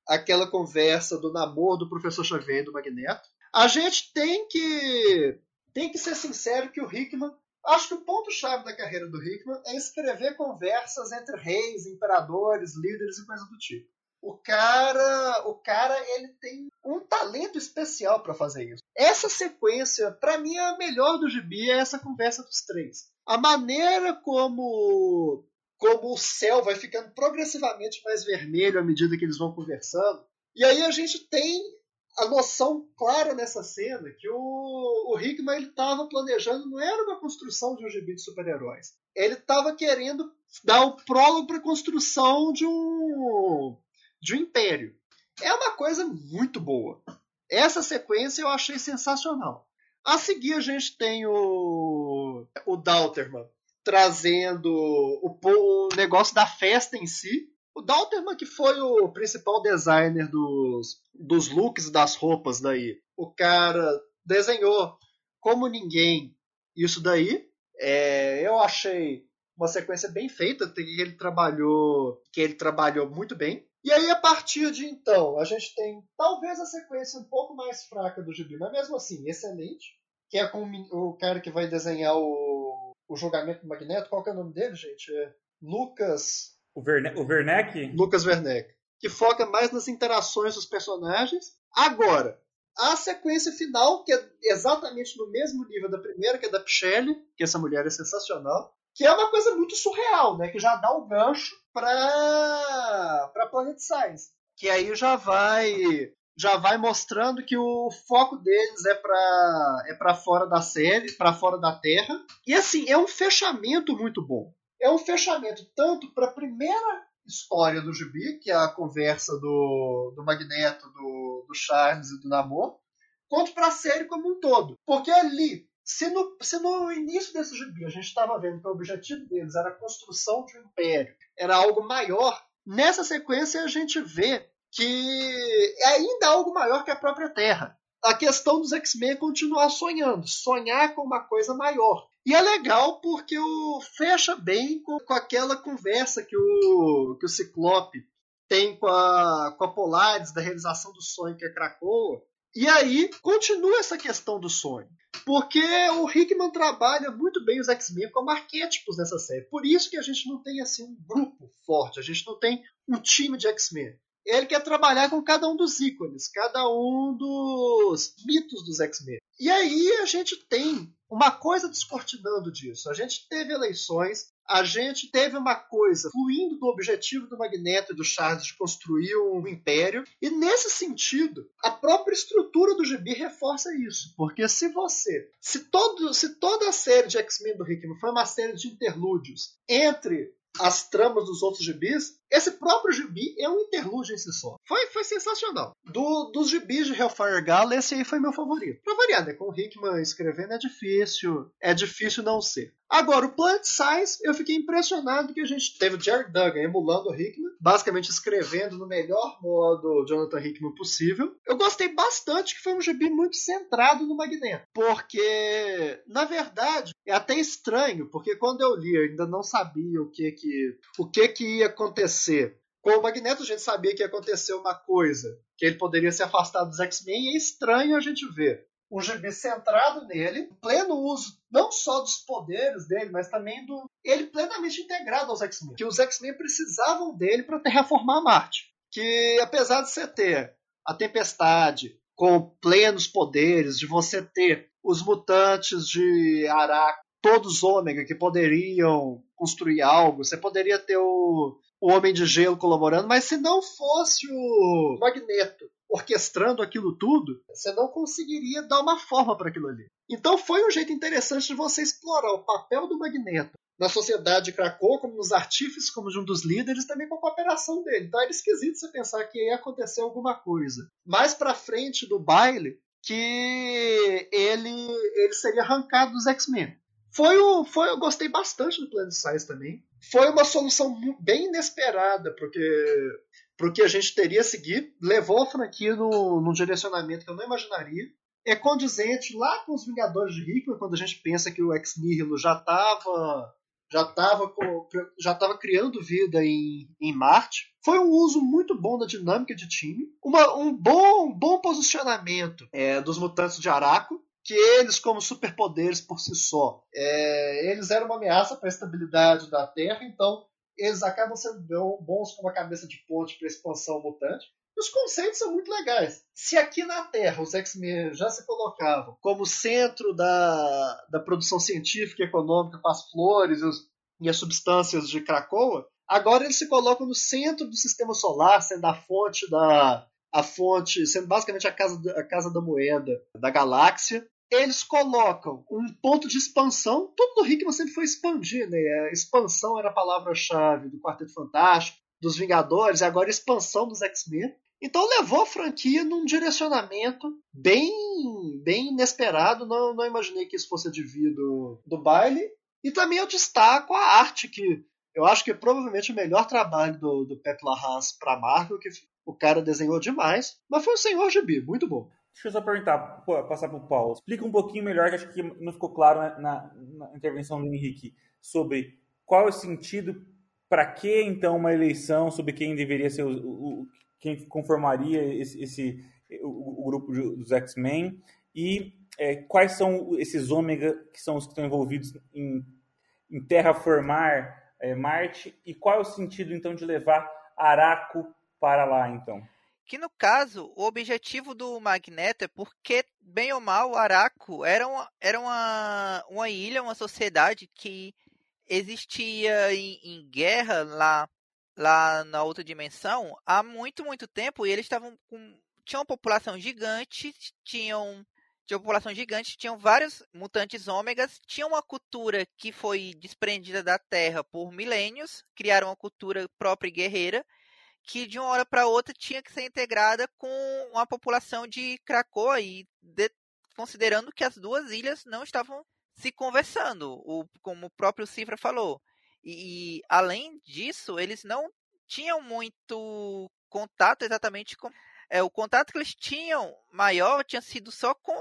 aquela conversa do namoro do professor Xavier e do Magneto. A gente tem que tem que ser sincero que o Hickman Acho que o ponto-chave da carreira do Hickman é escrever conversas entre reis, imperadores, líderes e coisas do tipo. O cara, o cara, ele tem um talento especial para fazer isso. Essa sequência, para mim, é a melhor do gibi, é essa conversa dos três. A maneira como como o céu vai ficando progressivamente mais vermelho à medida que eles vão conversando. E aí a gente tem a noção clara nessa cena que o, o Hickman estava planejando, não era uma construção de um gibi de super-heróis. Ele estava querendo dar o prólogo para a construção de um de um império. É uma coisa muito boa. Essa sequência eu achei sensacional. A seguir a gente tem o, o Dalterman trazendo o, o negócio da festa em si. O Dalterman que foi o principal designer dos, dos looks e das roupas daí. O cara desenhou como ninguém isso daí. É, eu achei uma sequência bem feita, que ele trabalhou, que ele trabalhou muito bem. E aí, a partir de então, a gente tem talvez a sequência um pouco mais fraca do gibi, mas mesmo assim, excelente. Que é com o cara que vai desenhar o, o julgamento do Magneto. Qual que é o nome dele, gente? É Lucas. O, Verne o Werneck? Lucas Werneck. Que foca mais nas interações dos personagens. Agora, a sequência final, que é exatamente no mesmo nível da primeira, que é da Pichelli, que essa mulher é sensacional que é uma coisa muito surreal, né? Que já dá o gancho para para Planet Science, que aí já vai já vai mostrando que o foco deles é para é para fora da série, para fora da Terra. E assim, é um fechamento muito bom. É um fechamento tanto para a primeira história do Gibi, que é a conversa do, do Magneto, do, do Charles e do Namor, quanto para a série como um todo. Porque ali se no, se no início desse gibi a gente estava vendo que o objetivo deles era a construção de um império, era algo maior, nessa sequência a gente vê que é ainda algo maior que a própria Terra. A questão dos X-Men é continuar sonhando, sonhar com uma coisa maior. E é legal porque o fecha bem com, com aquela conversa que o, que o Ciclope tem com a, com a Polaris da realização do sonho que é Krakoa, E aí continua essa questão do sonho. Porque o Hickman trabalha muito bem os X-Men como arquétipos nessa série. Por isso que a gente não tem assim um grupo forte, a gente não tem um time de X-Men. Ele quer trabalhar com cada um dos ícones, cada um dos mitos dos X-Men. E aí a gente tem uma coisa descortinando disso. A gente teve eleições, a gente teve uma coisa fluindo do objetivo do Magneto e do Charles de construir um império, e nesse sentido, a própria estrutura do gibi reforça isso, porque se você, se todo, se toda a série de X-Men do Hickman foi uma série de interlúdios entre as tramas dos outros gibis, esse próprio gibi é um interlúdio em si só. Foi, foi sensacional. Do, dos gibis de Hellfire Gala, esse aí foi meu favorito. Pra variar, né? Com o Hickman escrevendo é difícil, é difícil não ser. Agora, o Plant Science, eu fiquei impressionado que a gente teve o Jared Duggan emulando o Hickman, basicamente escrevendo no melhor modo Jonathan Hickman possível. Eu gostei bastante que foi um gibi muito centrado no Magneto, porque, na verdade, é até estranho, porque quando eu li, eu ainda não sabia o que que, o que, que ia acontecer. Com o Magneto, a gente sabia que ia acontecer uma coisa, que ele poderia se afastar dos X-Men, e é estranho a gente ver um gibi centrado nele, pleno uso não só dos poderes dele, mas também do ele plenamente integrado aos X-Men. Que os X-Men precisavam dele para terraformar Marte. Que apesar de você ter a Tempestade com plenos poderes, de você ter os mutantes de Araco, todos ômega que poderiam construir algo, você poderia ter o, o Homem de Gelo colaborando, mas se não fosse o Magneto orquestrando aquilo tudo, você não conseguiria dar uma forma para aquilo ali. Então foi um jeito interessante de você explorar o papel do Magneto na sociedade de Krakow, como nos artífices, como de um dos líderes, também com a cooperação dele. Então era esquisito você pensar que ia acontecer alguma coisa. Mais para frente do baile, que ele, ele seria arrancado dos X-Men. Foi, o, foi eu gostei bastante do Planet Size também. Foi uma solução bem inesperada, porque para que a gente teria a seguir, levou a franquia no, num direcionamento que eu não imaginaria. É condizente lá com os Vingadores de Hickman, quando a gente pensa que o Ex Nihilo já estava já estava já tava criando vida em, em Marte. Foi um uso muito bom da dinâmica de time, uma, um bom, bom posicionamento é, dos mutantes de Araco, que eles, como superpoderes por si só, é, eles eram uma ameaça para a estabilidade da Terra, então eles acabam sendo bons como a cabeça de ponte para a expansão mutante. Os conceitos são muito legais. Se aqui na Terra os X-Men já se colocavam como centro da, da produção científica e econômica com as flores e, os, e as substâncias de Krakoa, agora eles se colocam no centro do sistema solar, sendo a fonte da, a fonte, sendo basicamente a casa, a casa da moeda da galáxia, eles colocam um ponto de expansão. Tudo do Hickman sempre foi expandir, né? A expansão era a palavra-chave do Quarteto Fantástico, dos Vingadores, e agora expansão dos X-Men. Então levou a franquia num direcionamento bem, bem inesperado. Não, não imaginei que isso fosse devido do baile. E também eu destaco a arte, que eu acho que é provavelmente o melhor trabalho do, do Pep Larraz para Marvel, que o cara desenhou demais. Mas foi um senhor gibi, muito bom. Deixa eu só perguntar, passar para o Paulo. Explica um pouquinho melhor, que acho que não ficou claro na, na, na intervenção do Henrique, sobre qual é o sentido, para que então uma eleição, sobre quem deveria ser o, o quem conformaria esse, esse o, o, grupo dos X-Men e é, quais são esses ômega que são os que estão envolvidos em, em terraformar é, Marte e qual é o sentido então de levar Araco para lá então? Que no caso, o objetivo do Magneto é porque, bem ou mal, Araco era uma, era uma, uma ilha, uma sociedade que existia em, em guerra lá, lá na outra dimensão há muito, muito tempo e eles estavam com. Tinha uma população gigante, tinham tinha uma população gigante, tinham vários mutantes ômegas, tinha uma cultura que foi desprendida da Terra por milênios, criaram uma cultura própria e guerreira, que de uma hora para outra tinha que ser integrada com a população de Krakoa e de, considerando que as duas ilhas não estavam se conversando, o, como o próprio Cifra falou. E, e, além disso, eles não tinham muito contato exatamente com é, o contato que eles tinham maior tinha sido só com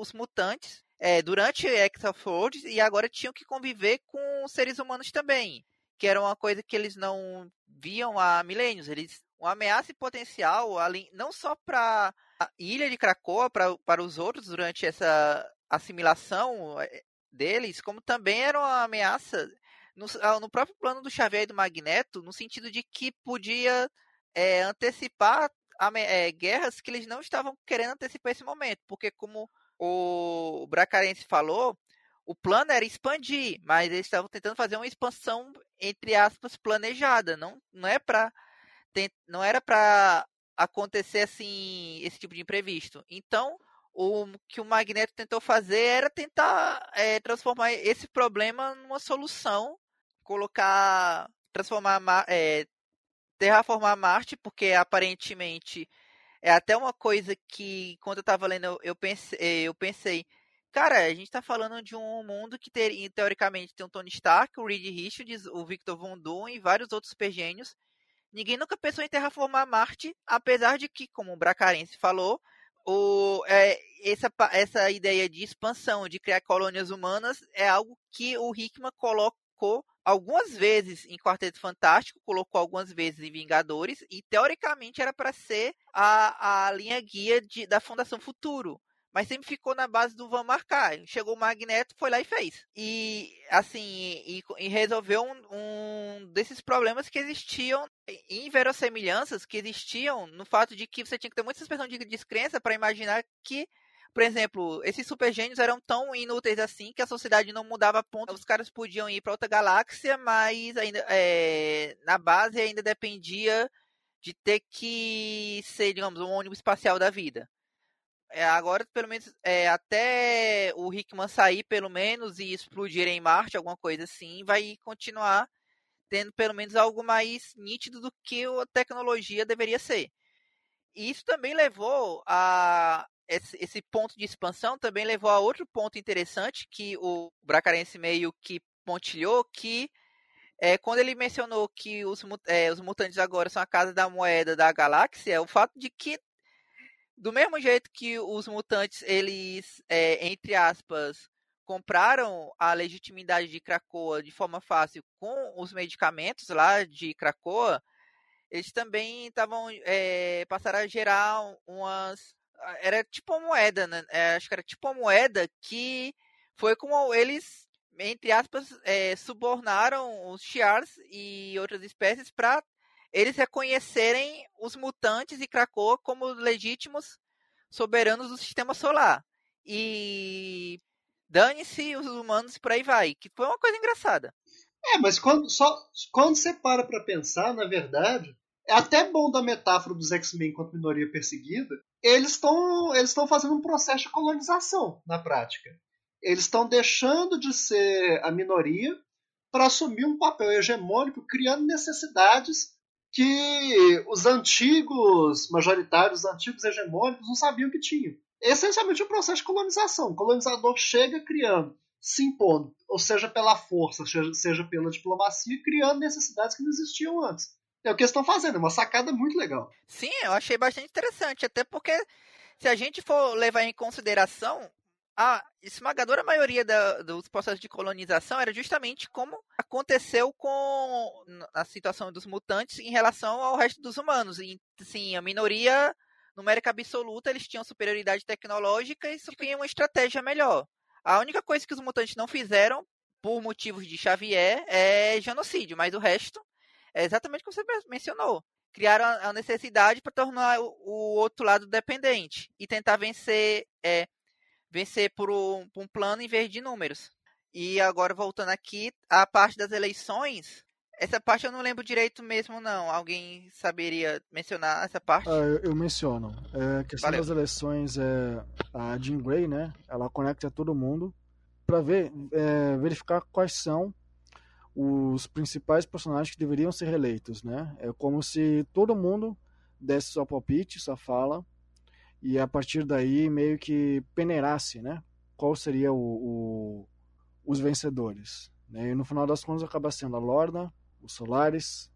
os mutantes é, durante Exafords e agora tinham que conviver com seres humanos também, que era uma coisa que eles não viam há milênios. Eles, uma ameaça potencial, ali, não só para a ilha de Krakoa, pra, para os outros durante essa assimilação eh, deles, como também era uma ameaça no, ah, no próprio plano do Xavier e do Magneto, no sentido de que podia é, antecipar é, guerras que eles não estavam querendo antecipar esse momento, porque como o Bracarense falou, o plano era expandir, mas eles estavam tentando fazer uma expansão entre aspas planejada, não não é para não era para acontecer assim esse tipo de imprevisto. Então, o que o Magneto tentou fazer era tentar é, transformar esse problema numa solução, colocar, transformar, é, terraformar Marte, porque aparentemente é até uma coisa que, quando eu estava lendo, eu pensei, eu pensei, cara, a gente está falando de um mundo que ter, teoricamente tem o Tony Stark, o Reed Richards, o Victor Von Doom e vários outros supergênios. Ninguém nunca pensou em terraformar Marte, apesar de que, como o Bracarense falou, o, é, essa, essa ideia de expansão, de criar colônias humanas, é algo que o Hickman colocou algumas vezes em Quarteto Fantástico, colocou algumas vezes em Vingadores, e teoricamente era para ser a, a linha guia de, da Fundação Futuro. Mas sempre ficou na base do Van marcar. Chegou o Magneto, foi lá e fez. E, assim, e, e resolveu um, um, desses problemas que existiam, inverossemelhanças que existiam no fato de que você tinha que ter muita suspensão de descrença para imaginar que por exemplo, esses super gênios eram tão inúteis assim que a sociedade não mudava ponto. Os caras podiam ir para outra galáxia, mas ainda é, na base ainda dependia de ter que ser, digamos, um ônibus espacial da vida. É, agora, pelo menos, é, até o Hickman sair, pelo menos, e explodir em Marte, alguma coisa assim, vai continuar tendo pelo menos algo mais nítido do que a tecnologia deveria ser. E isso também levou a esse, esse, ponto de expansão também levou a outro ponto interessante que o Bracarense meio que pontilhou, que é, quando ele mencionou que os, é, os mutantes agora são a casa da moeda da galáxia, o fato de que do mesmo jeito que os mutantes, eles, é, entre aspas, compraram a legitimidade de Krakoa de forma fácil com os medicamentos lá de Krakoa, eles também estavam é, passaram a gerar umas era tipo uma moeda, né? É, acho que era tipo uma moeda que foi como eles, entre aspas, é, subornaram os Shi'ars e outras espécies para eles reconhecerem os mutantes e Krakoa como legítimos soberanos do sistema solar. E dane-se os humanos por aí vai, que foi uma coisa engraçada. É, mas quando, só, quando você para pra pensar, na verdade, é até bom da metáfora dos X-Men enquanto minoria perseguida, eles estão eles estão fazendo um processo de colonização na prática. Eles estão deixando de ser a minoria para assumir um papel hegemônico, criando necessidades que os antigos majoritários, os antigos hegemônicos não sabiam que tinham. Essencialmente um processo de colonização. O colonizador chega criando, se impondo, ou seja pela força, seja pela diplomacia, criando necessidades que não existiam antes. É o que eles estão fazendo, é uma sacada muito legal. Sim, eu achei bastante interessante, até porque se a gente for levar em consideração, a esmagadora maioria da, dos processos de colonização era justamente como aconteceu com a situação dos mutantes em relação ao resto dos humanos. E, sim, a minoria numérica absoluta, eles tinham superioridade tecnológica e tinham uma estratégia melhor. A única coisa que os mutantes não fizeram, por motivos de Xavier, é genocídio, mas o resto é exatamente o que você mencionou. Criaram a necessidade para tornar o outro lado dependente e tentar vencer, é, vencer por um, por um plano em vez de números. E agora voltando aqui, a parte das eleições, essa parte eu não lembro direito mesmo, não. Alguém saberia mencionar essa parte? Ah, eu, eu, menciono. É, a questão Valeu. das eleições é a Jean Grey, né? Ela conecta todo mundo para ver, é, verificar quais são os principais personagens que deveriam ser reeleitos, né? É como se todo mundo desse sua palpite, sua fala, e a partir daí meio que peneirasse, né? Qual seria o, o os vencedores. Né? E no final das contas acaba sendo a Lorna, o Solaris,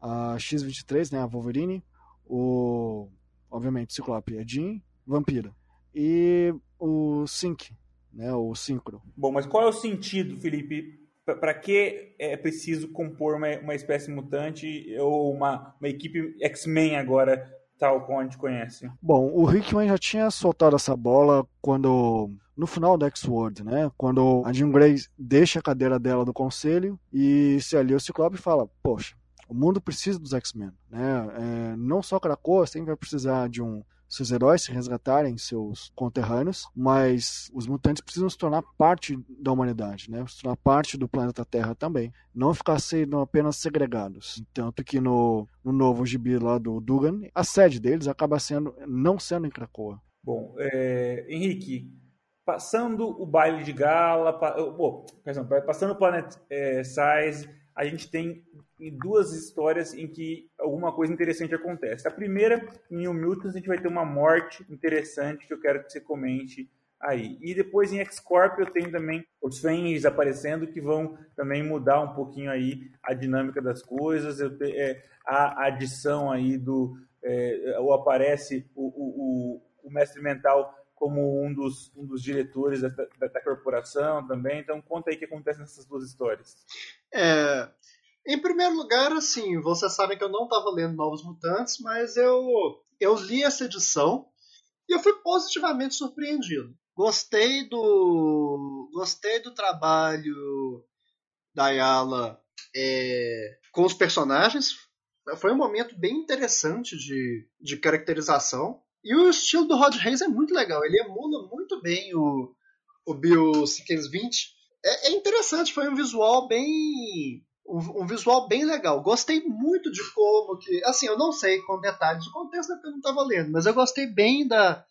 a X-23, né? A Wolverine, o obviamente Ciclope, a Jean, Vampira e o Sync, né? O Synchro. Bom, mas qual é o sentido, Felipe, para que é preciso compor uma, uma espécie mutante ou uma, uma equipe X-Men agora, tal como a gente conhece? Bom, o Hickman já tinha soltado essa bola quando no final do X-Word, né? Quando a Jean Grey deixa a cadeira dela do conselho e se alia o Ciclope fala: Poxa, o mundo precisa dos X-Men, né? É, não só Krakoa sempre vai precisar de um seus heróis se resgatarem seus conterrâneos, mas os mutantes precisam se tornar parte da humanidade, né? Se tornar parte do planeta Terra também. Não ficar sendo apenas segregados. Tanto que no, no novo gibi lá do Dugan, a sede deles acaba sendo não sendo em Krakoa. Bom, é, Henrique, passando o baile de gala, pa, oh, passando o Planet é, Size, a gente tem duas histórias em que alguma coisa interessante acontece. A primeira, em New Mutants, a gente vai ter uma morte interessante que eu quero que você comente aí. E depois em X-Corp eu tenho também os Fens aparecendo que vão também mudar um pouquinho aí a dinâmica das coisas. Eu te, é, a adição aí do... É, ou aparece o, o, o, o mestre mental como um dos, um dos diretores da, da, da, corporação também. Então, conta aí o que acontece nessas duas histórias. É, em primeiro lugar, assim, vocês sabem que eu não estava lendo Novos Mutantes, mas eu, eu li essa edição e eu fui positivamente surpreendido. Gostei do gostei do trabalho da Ayala é, com os personagens. Foi um momento bem interessante de, de caracterização. E o estilo do Rod Reis é muito legal. Ele emula muito bem o, o Bill Sickens 20. É, é interessante, foi um visual bem. Um, um, visual bem legal. Gostei muito de como que. Assim, eu não sei com detalhes do contexto, porque eu não estava lendo, mas eu gostei bem da,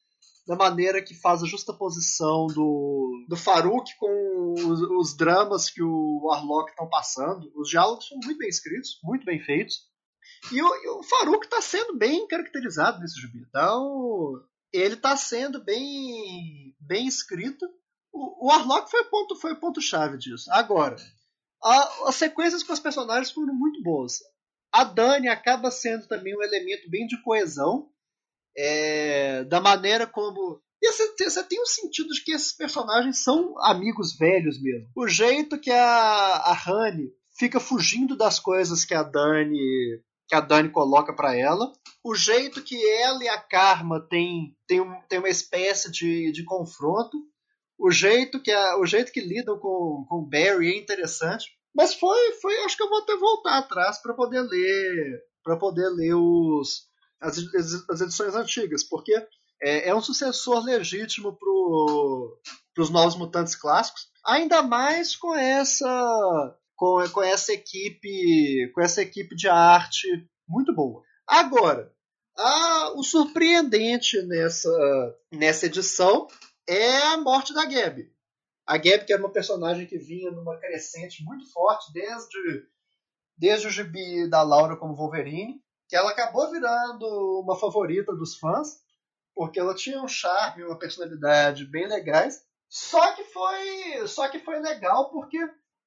da maneira que faz a posição do, do Farouk com os, os dramas que o Warlock estão passando. Os diálogos são muito bem escritos, muito bem feitos. E o, e o Farouk está sendo bem caracterizado nesse gibi. Então, ele está sendo bem, bem escrito. O, o Arlok foi o ponto, foi o ponto chave disso. Agora, a, as sequências com os personagens foram muito boas. A Dani acaba sendo também um elemento bem de coesão, é, da maneira como e você, você, tem o um sentido de que esses personagens são amigos velhos mesmo. O jeito que a, a Honey fica fugindo das coisas que a Dani que a Dani coloca para ela. O jeito que ela e a Karma têm tem, um, tem uma espécie de, de confronto. O jeito que a, o jeito que lidam com, com o Barry é interessante. Mas foi, foi acho que eu vou até voltar atrás para poder ler para poder ler os as, as edições antigas, porque é, é um sucessor legítimo para os novos mutantes clássicos, ainda mais com essa com, com essa equipe com essa equipe de arte muito boa. Agora, a, o surpreendente nessa, nessa edição é a morte da Gabi. A Gabi, que era uma personagem que vinha numa crescente muito forte desde, desde o gibi da Laura como Wolverine, que ela acabou virando uma favorita dos fãs, porque ela tinha um charme, uma personalidade bem legais. Só que foi, só que foi legal porque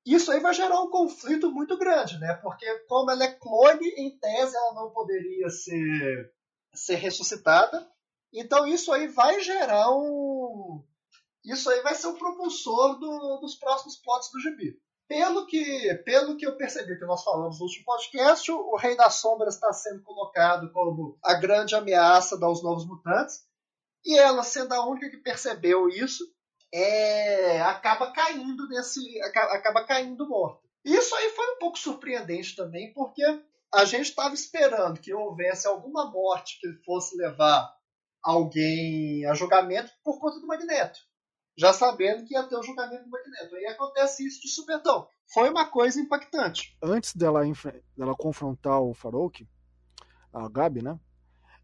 isso aí vai gerar um conflito muito grande, né? Porque como ela é clone, em tese ela não poderia ser, ser ressuscitada. Então isso aí vai gerar um. Isso aí vai ser o propulsor do, dos próximos plots do gibi. Pelo que, pelo que eu percebi que nós falamos no último podcast, o, Rei das Sombras está sendo colocado como a grande ameaça dos Novos Mutantes. E ela, sendo a única que percebeu isso, é, acaba caindo nesse. Acaba, acaba caindo morto. Isso aí foi um pouco surpreendente também, porque a gente estava esperando que houvesse alguma morte que fosse levar alguém a julgamento por conta do Magneto. Já sabendo que ia ter o julgamento do Magneto. Aí acontece isso de supetão. Foi uma coisa impactante. Antes dela, dela confrontar o Farouk, a Gabi, né?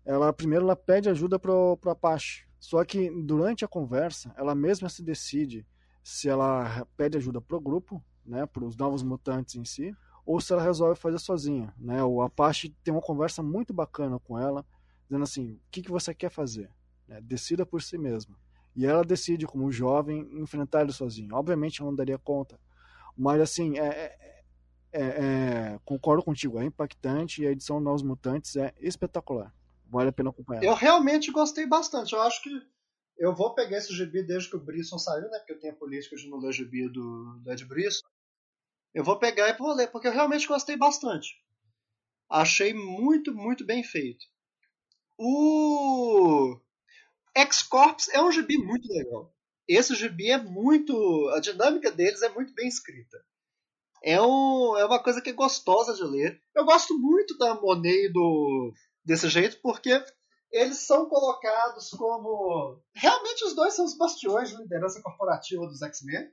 Ela primeiro ela pede ajuda pro, pro Apache. Só que durante a conversa, ela mesma se decide se ela pede ajuda pro grupo, né, para os novos mutantes em si, ou se ela resolve fazer sozinha, né? O Apache tem uma conversa muito bacana com ela, dizendo assim: "O que, que você quer fazer? Né? Decida por si mesma." E ela decide, como jovem, enfrentar ele sozinha. Obviamente, ela não daria conta, mas assim, é, é, é, é concordo contigo, é impactante e a edição Novos Mutantes é espetacular. Vale a pena acompanhar. Eu realmente gostei bastante. Eu acho que eu vou pegar esse gibi desde que o Brisson saiu, né? Porque eu tenho a política de não ler gibi do, do Ed Brisson. Eu vou pegar e vou ler, porque eu realmente gostei bastante. Achei muito, muito bem feito. O X-Corps é um gibi muito legal. Esse gibi é muito. A dinâmica deles é muito bem escrita. É, um, é uma coisa que é gostosa de ler. Eu gosto muito da Monet do, desse jeito, porque eles são colocados como. Realmente os dois são os bastiões de liderança corporativa dos X-Men.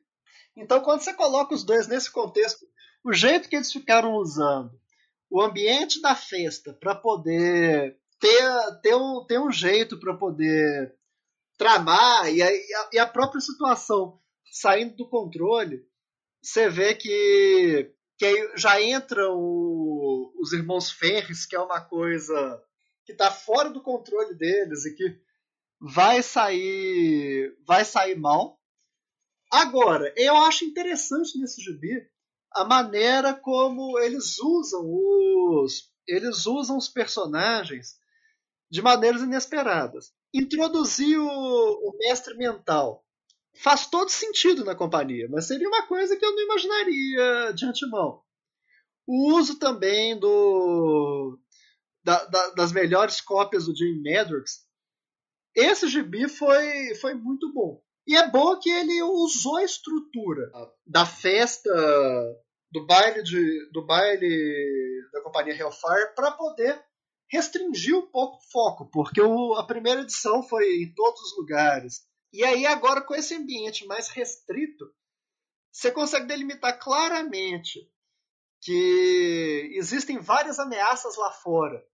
Então, quando você coloca os dois nesse contexto, o jeito que eles ficaram usando o ambiente da festa para poder ter, ter, um, ter um jeito para poder tramar e a, e a própria situação saindo do controle, você vê que, que já entram os irmãos Ferris, que é uma coisa que está fora do controle deles e que vai sair vai sair mal. Agora, eu acho interessante nesse gibi a maneira como eles usam os eles usam os personagens de maneiras inesperadas. Introduzir o, o mestre mental faz todo sentido na companhia, mas seria uma coisa que eu não imaginaria de antemão. O uso também do da, da, das melhores cópias do Jim Madrox. Esse gibi foi, foi muito bom. E é bom que ele usou a estrutura da festa do baile de, do baile da companhia Hellfire para poder restringir um pouco o foco, porque o, a primeira edição foi em todos os lugares. E aí agora com esse ambiente mais restrito, você consegue delimitar claramente que existem várias ameaças lá fora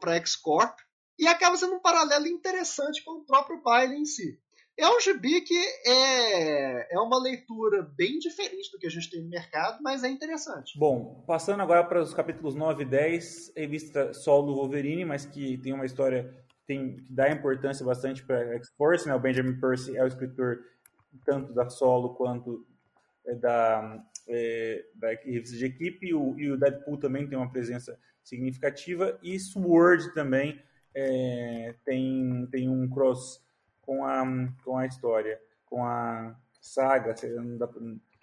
para X-Corp e acaba sendo um paralelo interessante com o próprio baile em si. É um gibi que é, é uma leitura bem diferente do que a gente tem no mercado, mas é interessante. Bom, passando agora para os capítulos 9 e 10, revista solo Wolverine, mas que tem uma história tem, que dá importância bastante para X-Force, né? O Benjamin Percy é o escritor tanto da solo quanto é, da, é, da revista de equipe, o, e o Deadpool também tem uma presença significativa, e Sword também é, tem, tem um cross com a, com a história, com a saga,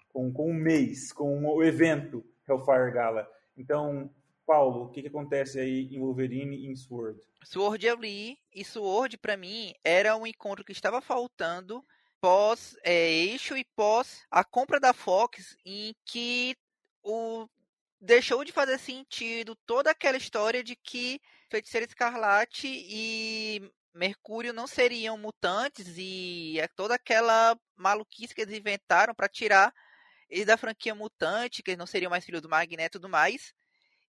com, com o mês, com o evento Hellfire Gala. Então, Paulo, o que, que acontece aí em Wolverine e em Sword? Sword eu li, e Sword, para mim, era um encontro que estava faltando pós é, eixo e pós a compra da Fox, em que o deixou de fazer sentido toda aquela história de que Feiticeiro Escarlate e Mercúrio não seriam mutantes e é toda aquela maluquice que eles inventaram para tirar eles da franquia mutante, que eles não seriam mais filhos do Magneto e tudo mais.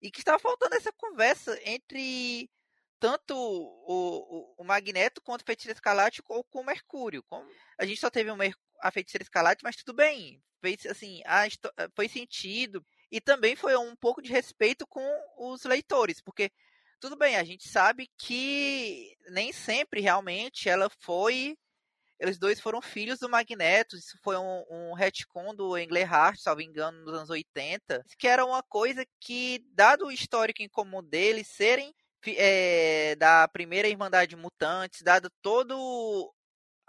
E que estava faltando essa conversa entre tanto o, o, o Magneto quanto o Feiticeiro Escarlate ou com o Mercúrio. Como a gente só teve a Feiticeira Escarlate, mas tudo bem. Fez, assim, a, foi sentido. E também foi um pouco de respeito com os leitores, porque tudo bem, a gente sabe que nem sempre realmente ela foi. Eles dois foram filhos do Magneto. Isso foi um, um retcon do Englehart, salvo engano, nos anos 80. Que era uma coisa que, dado o histórico em comum deles serem é, da primeira Irmandade Mutantes, dado todo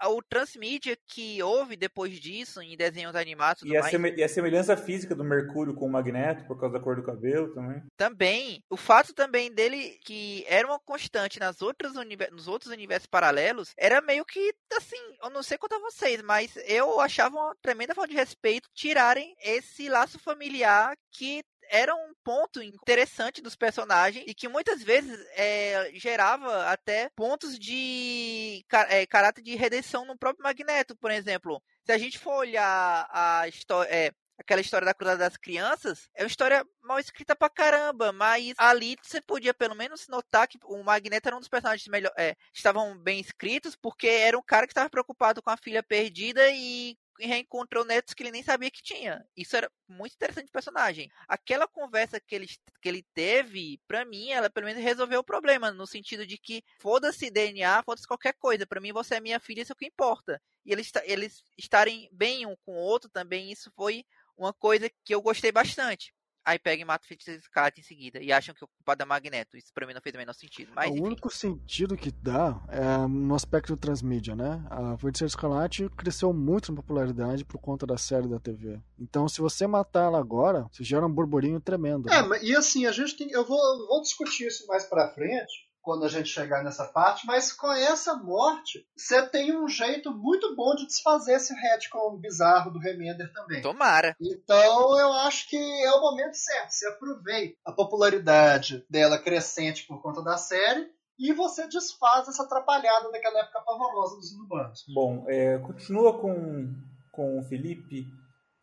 o transmídia que houve depois disso em desenhos animados. E a, e a, semelhança física do Mercúrio com o Magneto, por causa da cor do cabelo também. Também. O fato também dele que era uma constante nas outras nos outros universos paralelos, era meio que, assim, eu não sei quanto a vocês, mas eu achava uma tremenda falta de respeito tirarem esse laço familiar que era um ponto interessante dos personagens e que muitas vezes é, gerava até pontos de é, caráter de redenção no próprio Magneto, por exemplo. Se a gente for olhar a história. É, aquela história da Cruzada das Crianças, é uma história mal escrita pra caramba, mas ali você podia pelo menos notar que o Magneto era um dos personagens melhor, é, estavam bem escritos, porque era um cara que estava preocupado com a filha perdida e reencontrou netos que ele nem sabia que tinha. Isso era muito interessante o personagem. Aquela conversa que ele, que ele teve, pra mim, ela pelo menos resolveu o problema, no sentido de que foda-se DNA, foda-se qualquer coisa. Para mim, você é minha filha, isso é o que importa. E eles, eles estarem bem um com o outro também, isso foi uma coisa que eu gostei bastante. Aí pega e mata o Feiticeiro Escarlate em seguida. E acham que o culpado é Magneto. Isso pra mim não fez o menor sentido. Mas, o enfim. único sentido que dá é no aspecto transmídia, né? A Feiticeira Escarlate cresceu muito na popularidade por conta da série da TV. Então, se você matar ela agora, você gera um burburinho tremendo. É, né? mas- e assim, a gente tem. Eu vou, eu vou discutir isso mais pra frente, quando a gente chegar nessa parte, mas com essa morte, você tem um jeito muito bom de desfazer esse retcon bizarro do Remender também. Tomara. Então eu acho que é o momento certo. Você aproveita a popularidade dela crescente por conta da série e você desfaz essa atrapalhada daquela época pavorosa dos inumanos. Bom, é, continua com, com o Felipe.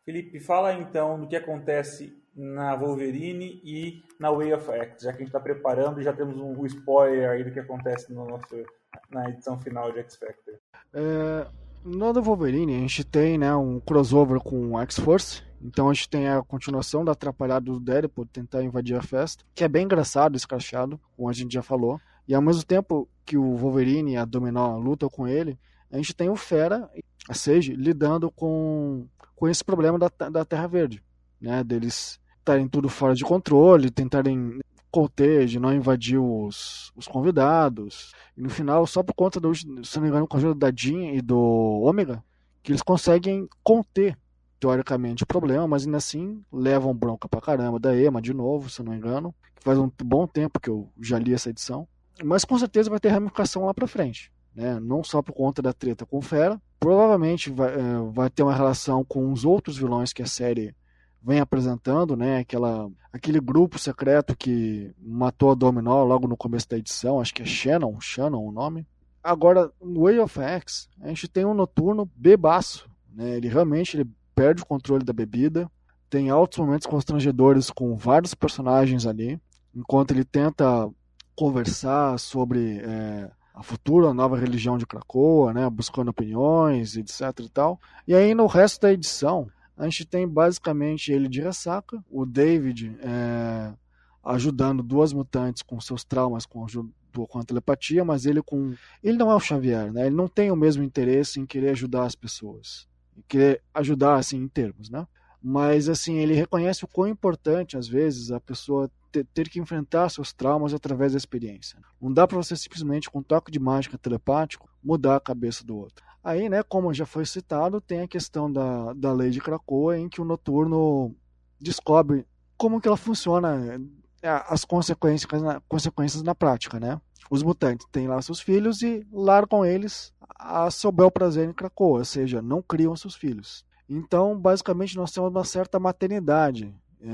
Felipe, fala então do que acontece na Wolverine e na Way of X, já que a gente está preparando e já temos um, spoiler aí do que acontece no nosso, na edição final de X Factor. É, no do Wolverine, a gente tem né, um crossover com X-Force. Então a gente tem a continuação da atrapalhada do Deadpool tentar invadir a festa, que é bem engraçado, escrachado, como a gente já falou. E ao mesmo tempo que o Wolverine e a Dominó lutam com ele, a gente tem o Fera, a Sage, lidando com, com esse problema da, da Terra Verde, né? Deles estarem tudo fora de controle, tentarem conter, de não invadir os, os convidados. E no final, só por conta do, se não me engano, com a ajuda da Jean e do Ômega, que eles conseguem conter, teoricamente, o problema, mas ainda assim levam bronca pra caramba da Ema de novo, se não me engano. Faz um bom tempo que eu já li essa edição. Mas com certeza vai ter ramificação lá pra frente. Né? Não só por conta da treta com o Fera, provavelmente vai, é, vai ter uma relação com os outros vilões que a série vem apresentando, né? Aquela, aquele grupo secreto que matou a Dominó logo no começo da edição, acho que é Shannon, Shannon o nome. Agora, no Way of X, a gente tem um noturno bebaço, né? Ele realmente ele perde o controle da bebida, tem altos momentos constrangedores com vários personagens ali, enquanto ele tenta conversar sobre é, a futura nova religião de Krakoa, né? Buscando opiniões, etc e tal. E aí no resto da edição, a gente tem basicamente ele de ressaca, o David é, ajudando duas mutantes com seus traumas com, com a telepatia, mas ele com ele não é o Xavier, né? Ele não tem o mesmo interesse em querer ajudar as pessoas, em querer ajudar assim em termos, né? Mas assim ele reconhece o quão importante às vezes a pessoa ter, ter que enfrentar seus traumas através da experiência. Não dá para você simplesmente com um toque de mágica telepático mudar a cabeça do outro. Aí, né, como já foi citado, tem a questão da, da lei de Krakoa, em que o Noturno descobre como que ela funciona, as consequências consequências na prática, né? Os mutantes têm lá seus filhos e largam eles a seu bel prazer em Krakoa, ou seja, não criam seus filhos. Então, basicamente, nós temos uma certa maternidade é,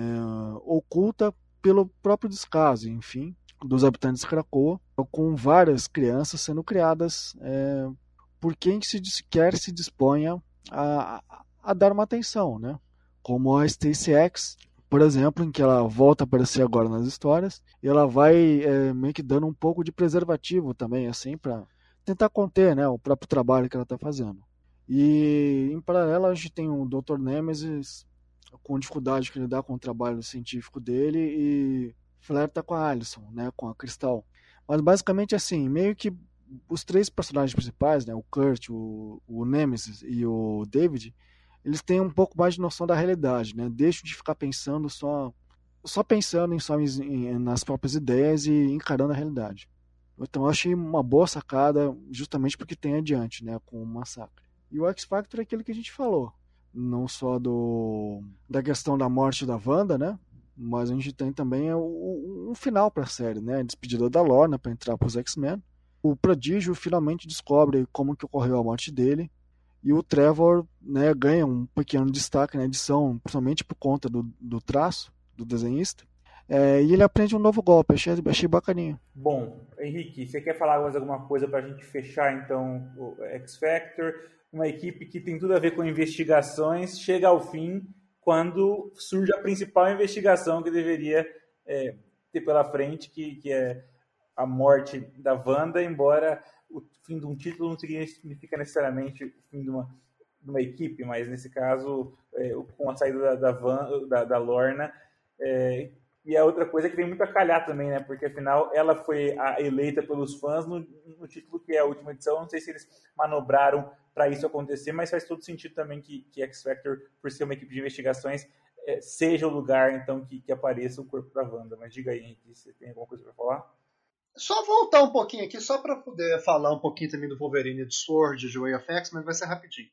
oculta pelo próprio descaso, enfim, dos habitantes de Krakoa, com várias crianças sendo criadas é, por quem se quer se disponha a, a, dar uma atenção, né? Como a Stacy X, por exemplo, em que ela volta a aparecer agora nas histórias, e ela vai é, meio que dando um pouco de preservativo também, assim, para tentar conter, né, o próprio trabalho que ela está fazendo. E em paralelo a gente tem o Dr. Nemesis com dificuldade que ele dá com o trabalho científico dele e flerta com a Alison, né, com a Cristal. Mas basicamente assim, meio que os três personagens principais, né, o Kurt, o, o Nemesis e o David, eles têm um pouco mais de noção da realidade, né? Deixam de ficar pensando só só pensando em só em, nas próprias ideias e encarando a realidade. Então eu achei uma boa sacada justamente porque tem adiante, né, com o massacre. E o X Factor é aquilo que a gente falou, não só do da questão da morte da Wanda, né? Mas a gente tem também um final para a série, né? A despedida da Lorna para entrar para os X-Men o Prodígio finalmente descobre como que ocorreu a morte dele e o Trevor né, ganha um pequeno destaque na edição, principalmente por conta do, do traço do desenhista. É, e ele aprende um novo golpe, achei, achei bacaninho. Bom, Henrique, você quer falar mais alguma coisa para a gente fechar então o X Factor? Uma equipe que tem tudo a ver com investigações, chega ao fim quando surge a principal investigação que deveria é, ter pela frente, que, que é a morte da Wanda, embora o fim de um título não significa necessariamente o fim de uma, de uma equipe, mas nesse caso, é, com a saída da, da, Van, da, da Lorna. É, e a outra coisa é que vem muito a calhar também, né? Porque afinal ela foi eleita pelos fãs no, no título que é a última edição. Não sei se eles manobraram para isso acontecer, mas faz todo sentido também que, que X Factor, por ser uma equipe de investigações, é, seja o lugar então que, que apareça o corpo da Wanda. Mas diga aí, Henrique, você tem alguma coisa para falar? Só voltar um pouquinho aqui, só para poder falar um pouquinho também do Wolverine de Sword, de Way of X, mas vai ser rapidinho.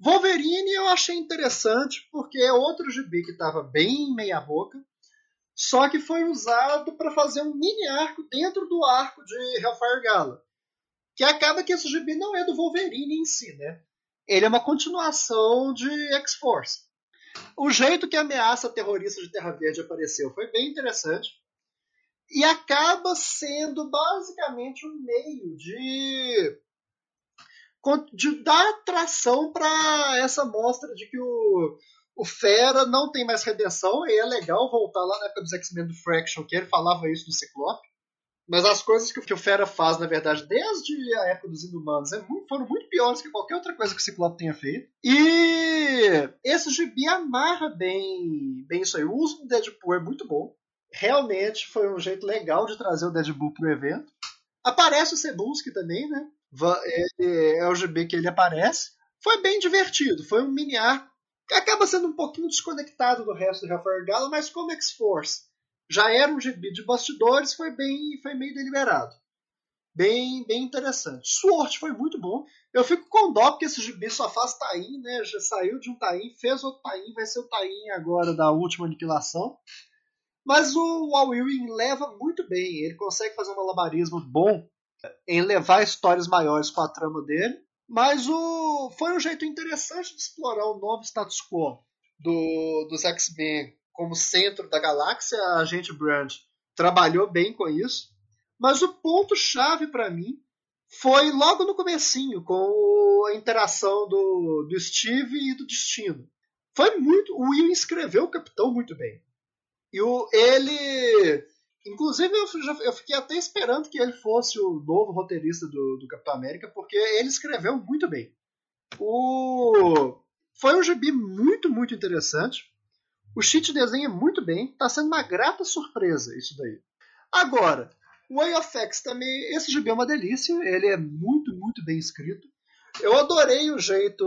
Wolverine eu achei interessante porque é outro gibi que estava bem meia boca, só que foi usado para fazer um mini arco dentro do arco de Hellfire Gala. Que acaba que esse gibi não é do Wolverine em si, né? Ele é uma continuação de X-Force. O jeito que a ameaça terrorista de Terra Verde apareceu foi bem interessante e acaba sendo basicamente um meio de, de dar atração para essa mostra de que o, o Fera não tem mais redenção, e é legal voltar lá na época dos X-Men do Fraction, que ele falava isso do Ciclope. Mas as coisas que, que o Fera faz, na verdade, desde a época dos Inumanos, é muito, foram muito piores que qualquer outra coisa que o Ciclope tenha feito. E esse gibi amarra bem, bem isso aí. O uso do Deadpool é muito bom realmente foi um jeito legal de trazer o Deadpool pro evento. Aparece o Cebulski também, né? Ele, é o GB que ele aparece. Foi bem divertido, foi um mini arco acaba sendo um pouquinho desconectado do resto do Rafael Gala, mas como X-Force já era um GB de bastidores, foi bem, foi meio deliberado. Bem, bem interessante. Sword foi muito bom. Eu fico com dó porque esse GB só faz Tain, né? Já saiu de um Tain, fez outro Tain, vai ser o Tain agora da última aniquilação. Mas o Al Ewing leva muito bem, ele consegue fazer um malabarismo bom em levar histórias maiores com a trama dele. Mas o foi um jeito interessante de explorar o novo status quo do, dos X-Men como centro da galáxia. A agente Brand trabalhou bem com isso. Mas o ponto chave para mim foi logo no comecinho, com a interação do, do Steve e do Destino. Foi muito. O Will escreveu o Capitão muito bem. E o, ele. Inclusive, eu, já, eu fiquei até esperando que ele fosse o novo roteirista do, do Capitão América, porque ele escreveu muito bem. O, foi um gibi muito, muito interessante. O cheat desenha muito bem. Está sendo uma grata surpresa isso daí. Agora, o Way of X também. Esse gibi é uma delícia. Ele é muito, muito bem escrito. Eu adorei o jeito.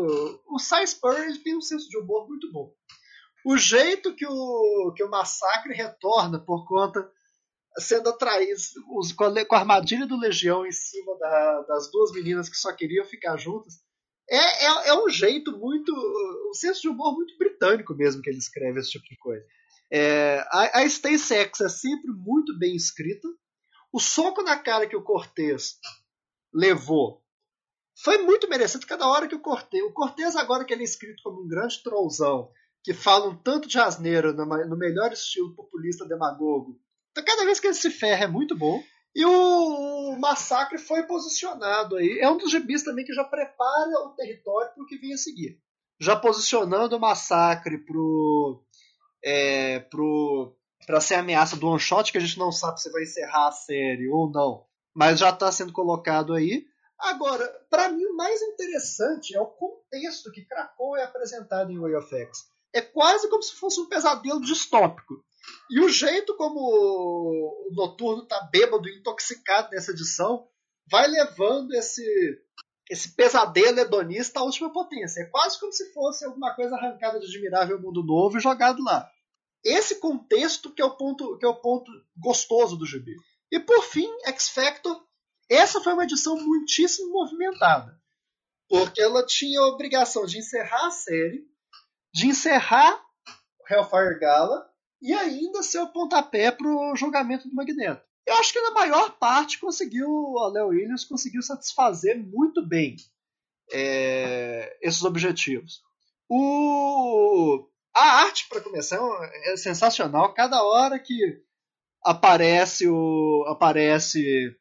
O Cy Spurrier tem um senso de humor muito bom o jeito que o, que o massacre retorna por conta sendo atraído os, com, a, com a armadilha do Legião em cima da, das duas meninas que só queriam ficar juntas. É, é, é, um jeito muito. um senso de humor muito britânico mesmo que ele escreve esse tipo de coisa. É, a, a Stay Sex é sempre muito bem escrita. O soco na cara que o Cortez levou foi muito merecido. Cada hora que o Cortez. O Cortez, agora que ele é escrito como um grande trollzão que falam tanto de asneira no melhor estilo populista demagogo. Então, cada vez que ele se ferra é muito bom. E o Massacre foi posicionado aí. É um dos gibis também que já prepara o território para o que vem a seguir. Já posicionando o Massacre pro, é, pro, para ser ameaça do one shot, que a gente não sabe se vai encerrar a série ou não. Mas já está sendo colocado aí. Agora, para mim, o mais interessante é o contexto que Krakow é apresentado em Way of X é quase como se fosse um pesadelo distópico. E o jeito como o Noturno está bêbado intoxicado nessa edição vai levando esse, esse pesadelo hedonista à última potência. É quase como se fosse alguma coisa arrancada de Admirável Mundo Novo e jogado lá. Esse contexto que é o ponto, que é o ponto gostoso do gibi. E por fim, X Factor. Essa foi uma edição muitíssimo movimentada. Porque ela tinha a obrigação de encerrar a série de encerrar o Hellfire Gala e ainda ser o pontapé para o julgamento do Magneto. Eu acho que na maior parte conseguiu, a Leo Williams conseguiu satisfazer muito bem é, esses objetivos. O, a arte, para começar, é sensacional. Cada hora que aparece o aparece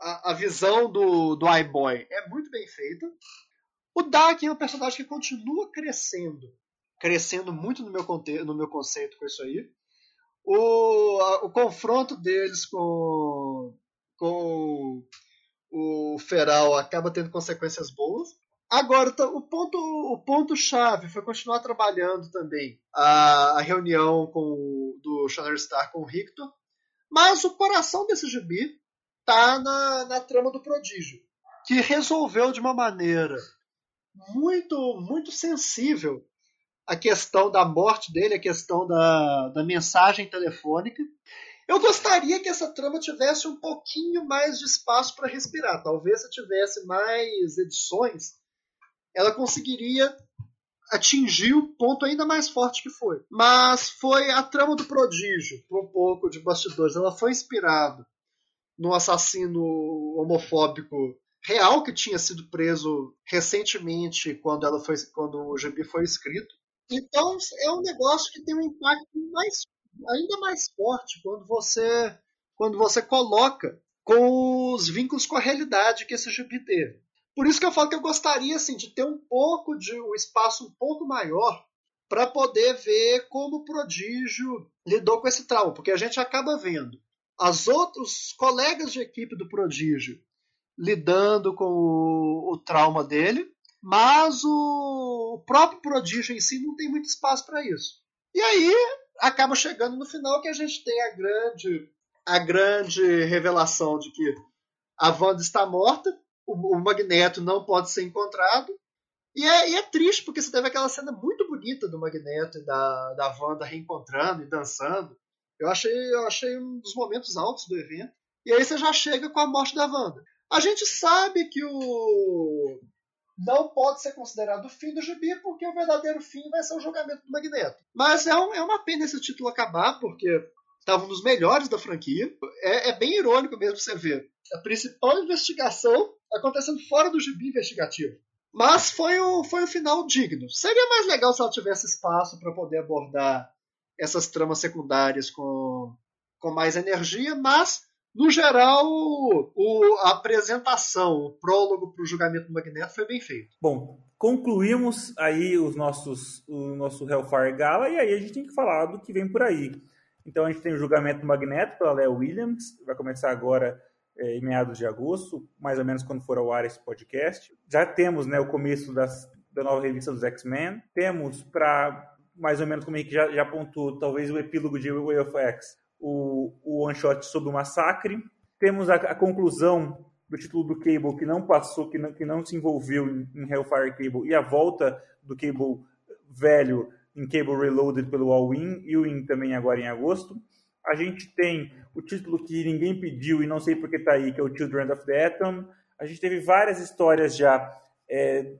a, a visão do, do iBoy é muito bem feita. O Dark é um personagem que continua crescendo crescendo muito no meu, no meu conceito com isso aí. O, a, o confronto deles com, com o Feral acaba tendo consequências boas. Agora, o ponto, o ponto chave foi continuar trabalhando também a, a reunião com, do Shannon Star com o Rictor, mas o coração desse gibi tá na, na trama do Prodígio, que resolveu de uma maneira muito muito sensível a questão da morte dele, a questão da, da mensagem telefônica. Eu gostaria que essa trama tivesse um pouquinho mais de espaço para respirar. Talvez se tivesse mais edições, ela conseguiria atingir o ponto ainda mais forte que foi. Mas foi a trama do prodígio, por um pouco de bastidores. Ela foi inspirada no assassino homofóbico real que tinha sido preso recentemente quando ela foi quando o GB foi escrito. Então é um negócio que tem um impacto mais, ainda mais forte quando você quando você coloca com os vínculos com a realidade que esse gibi teve. Por isso que eu falo que eu gostaria assim, de ter um pouco de um espaço um pouco maior para poder ver como o prodígio lidou com esse trauma, porque a gente acaba vendo as outros colegas de equipe do prodígio lidando com o, o trauma dele, mas o, próprio prodígio em si não tem muito espaço para isso. E aí acaba chegando no final que a gente tem a grande a grande revelação de que a Wanda está morta o, o Magneto não pode ser encontrado. E é, e é, triste, porque você teve aquela cena muito bonita do Magneto e da, da Wanda reencontrando e dançando. Eu achei, eu achei um dos momentos altos do evento. E aí você já chega com a morte da Wanda. A gente sabe que o. Não pode ser considerado o fim do gibi, porque o verdadeiro fim vai ser o julgamento do Magneto. Mas é, um, é uma pena esse título acabar, porque estavam nos melhores da franquia. É, é, bem irônico mesmo você ver a principal investigação acontecendo fora do gibi investigativo. Mas foi um, foi um final digno. Seria mais legal se ela tivesse espaço para poder abordar essas tramas secundárias com, com mais energia, mas, no geral, o, a apresentação, o prólogo para o julgamento do Magneto foi bem feito. Bom, concluímos aí os nossos, o nosso Hellfire Gala e aí a gente tem que falar do que vem por aí. Então a gente tem o julgamento do Magneto pela Léo Williams, vai começar agora é, em meados de agosto, mais ou menos quando for ao ar esse podcast. Já temos né, o começo das, da nova revista dos X-Men. Temos para, mais ou menos como a gente já, já apontou, talvez o epílogo de Way of X, o, o one-shot sobre o massacre. Temos a, a, conclusão do título do Cable que não passou, que não, que não se envolveu em, em Hellfire Cable, e a volta do Cable velho em Cable Reloaded pelo All-In e o In também agora em agosto. A gente tem o título que ninguém pediu e não sei porque está aí, que é o Children of the Atom. A gente teve várias histórias já é,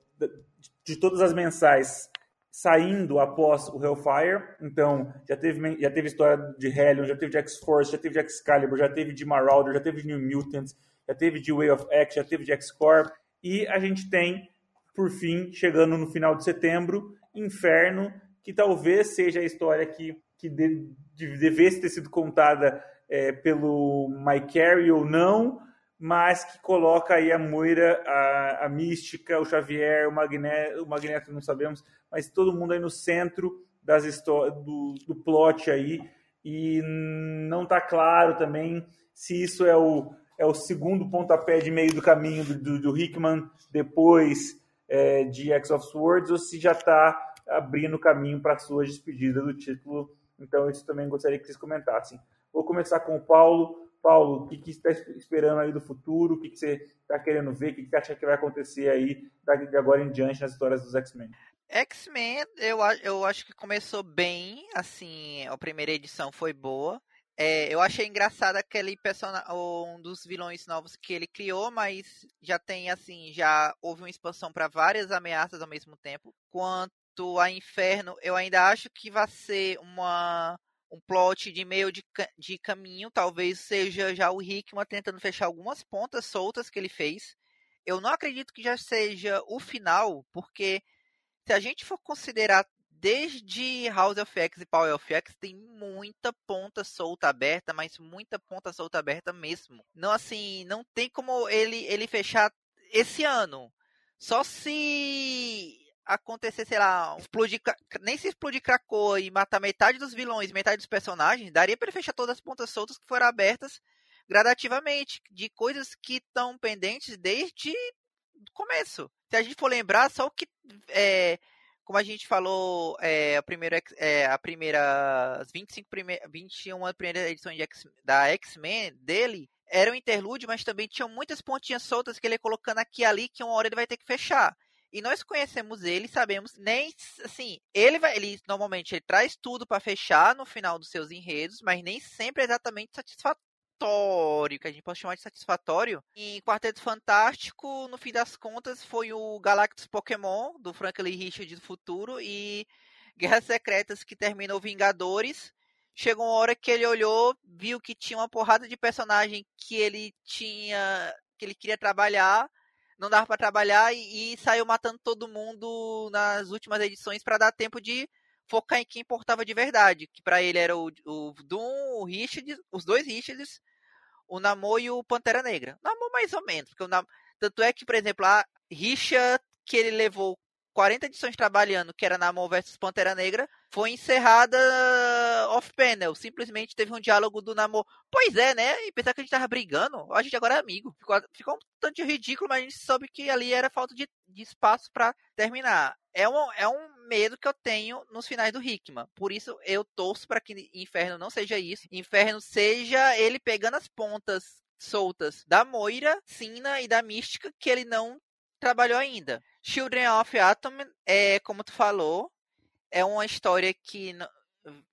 de todas as mensais saindo após o Hellfire. Então, já teve, já teve história de Hellion, já teve de X-Force, já teve de Excalibur, já teve de Marauder, já teve de New Mutants, já teve de Way of X, já teve de X-Corp. E a gente tem, por fim, chegando no final de setembro, Inferno, que talvez seja a história que, que de, de, devesse ter sido contada é, pelo Mike Carey ou não, mas que coloca aí a Moira, a, a Mística, o Xavier, o Magneto, o Magneto não sabemos, mas todo mundo aí no centro das do, do plot aí e não está claro também se isso é o, é o segundo pontapé de meio do caminho do, do, do Hickman depois é, de X of Swords ou se já está abrindo caminho para a sua despedida do título. Então, isso também gostaria que vocês comentassem. Vou começar com o Paulo. Paulo, o que, que você está esperando aí do futuro? O que, que você está querendo ver? O que, que você acha que vai acontecer aí de agora em diante nas histórias dos X-Men? X-Men, eu, eu acho que começou bem, assim, a primeira edição foi boa. É, eu achei engraçado aquele personagem, um dos vilões novos que ele criou, mas já tem, assim, já houve uma expansão para várias ameaças ao mesmo tempo. Quanto a Inferno, eu ainda acho que vai ser uma um plot de meio de, de caminho, talvez seja já o Hickman tentando fechar algumas pontas soltas que ele fez. Eu não acredito que já seja o final, porque se a gente for considerar desde House of X e Power of X, tem muita ponta solta aberta, mas muita ponta solta aberta mesmo. Não assim, não tem como ele ele fechar esse ano. Só se acontecer, sei lá, explodir, nem se explodir Krakoa e matar metade dos vilões, metade dos personagens, daria para fechar todas as pontas soltas que foram abertas gradativamente, de coisas que estão pendentes desde o começo. Se a gente for lembrar, só o que é, como a gente falou, é, a primeira, é, a primeira, as 25 prime, 21 primeira edição de X, da X-Men dele era um interlúdio, mas também tinham muitas pontinhas soltas que ele ia colocando aqui e ali que uma hora ele vai ter que fechar. E nós conhecemos ele, sabemos nem assim, ele vai, ele normalmente ele traz tudo para fechar no final dos seus enredos, mas nem sempre é exatamente satisfatório, que a gente pode chamar de satisfatório. Em Quarteto Fantástico, no fim das contas, foi o Galactus Pokémon do Franklin Richard do futuro e Guerras Secretas que terminou Vingadores chegou uma hora que ele olhou, viu que tinha uma porrada de personagem que ele tinha, que ele queria trabalhar, não dava para trabalhar e, e, saiu matando todo mundo nas últimas edições para dar tempo de focar em quem importava de verdade, que para ele era o, o Doom, o os dois Richards, o Namor e o Pantera Negra. Namor mais ou menos, porque o Namor, tanto é que, por exemplo, a Richard que ele levou 40 edições trabalhando, que era Namor versus Pantera Negra, foi encerrada off-panel. Simplesmente teve um diálogo do Namor. Pois é, né? E pensar que a gente tava brigando, a gente agora é amigo. Ficou, ficou um tanto ridículo, mas a gente soube que ali era falta de, de espaço para terminar. É um, é um medo que eu tenho nos finais do Hickman. Por isso eu torço para que Inferno não seja isso. Inferno seja ele pegando as pontas soltas da Moira, Sina e da Mística que ele não trabalhou ainda. Children of Atom é, como tu falou, é uma história que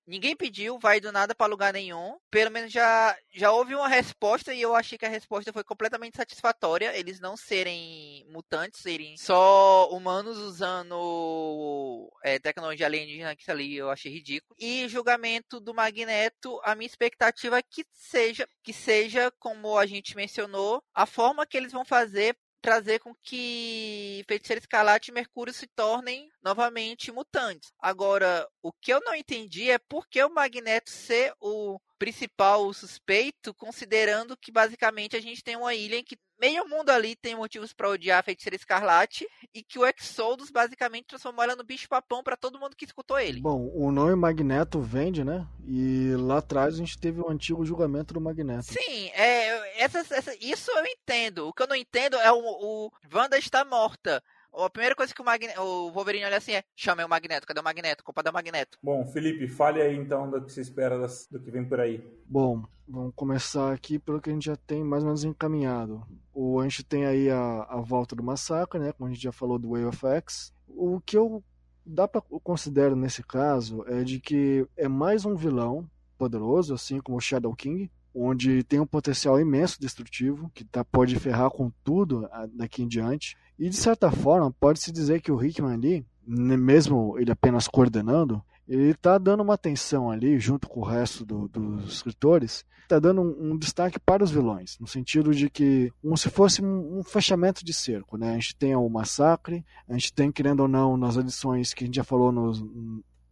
ninguém pediu, vai do nada para lugar nenhum. Pelo menos já, já houve uma resposta e eu achei que a resposta foi completamente satisfatória. Eles não serem mutantes, serem só humanos usando é, tecnologia alienígena, que ali eu achei ridículo. E julgamento do Magneto, a minha expectativa é que seja, que seja como a gente mencionou, a forma que eles vão fazer trazer com que Feiticeiro Escarlate e Mercúrio se tornem novamente mutantes. Agora, o que eu não entendi é por que o Magneto ser o principal suspeito, considerando que basicamente a gente tem uma ilha em que meio mundo ali tem motivos para odiar a Feiticeira Escarlate e que o Exodus basicamente transformou ela no bicho papão para todo mundo que escutou ele. Bom, o nome Magneto vende, né? E lá atrás a gente teve o antigo julgamento do Magneto. Sim, é, essa, essa, isso eu entendo. O que eu não entendo é o, o Wanda está morta. A primeira coisa que o, Magne... o Wolverine olha assim é: chame o Magneto, cadê o Magneto? Culpa do Magneto. Bom, Felipe, fale aí então do que você espera das... do que vem por aí. Bom, vamos começar aqui pelo que a gente já tem mais ou menos encaminhado. O, a gente tem aí a, a volta do massacre, né? Como a gente já falou do Way of X. O que eu dá para considero nesse caso é de que é mais um vilão poderoso, assim como o Shadow King, onde tem um potencial imenso destrutivo, que tá, pode ferrar com tudo ah, daqui em diante. E de certa forma, pode-se dizer que o Hickman ali, mesmo ele apenas coordenando, ele está dando uma atenção ali, junto com o resto do, dos escritores, está dando um, um, destaque para os vilões, no sentido de que, como se fosse um, um, fechamento de cerco. Né? A gente tem o Massacre, a gente tem, querendo ou não, nas edições que a gente já falou nos,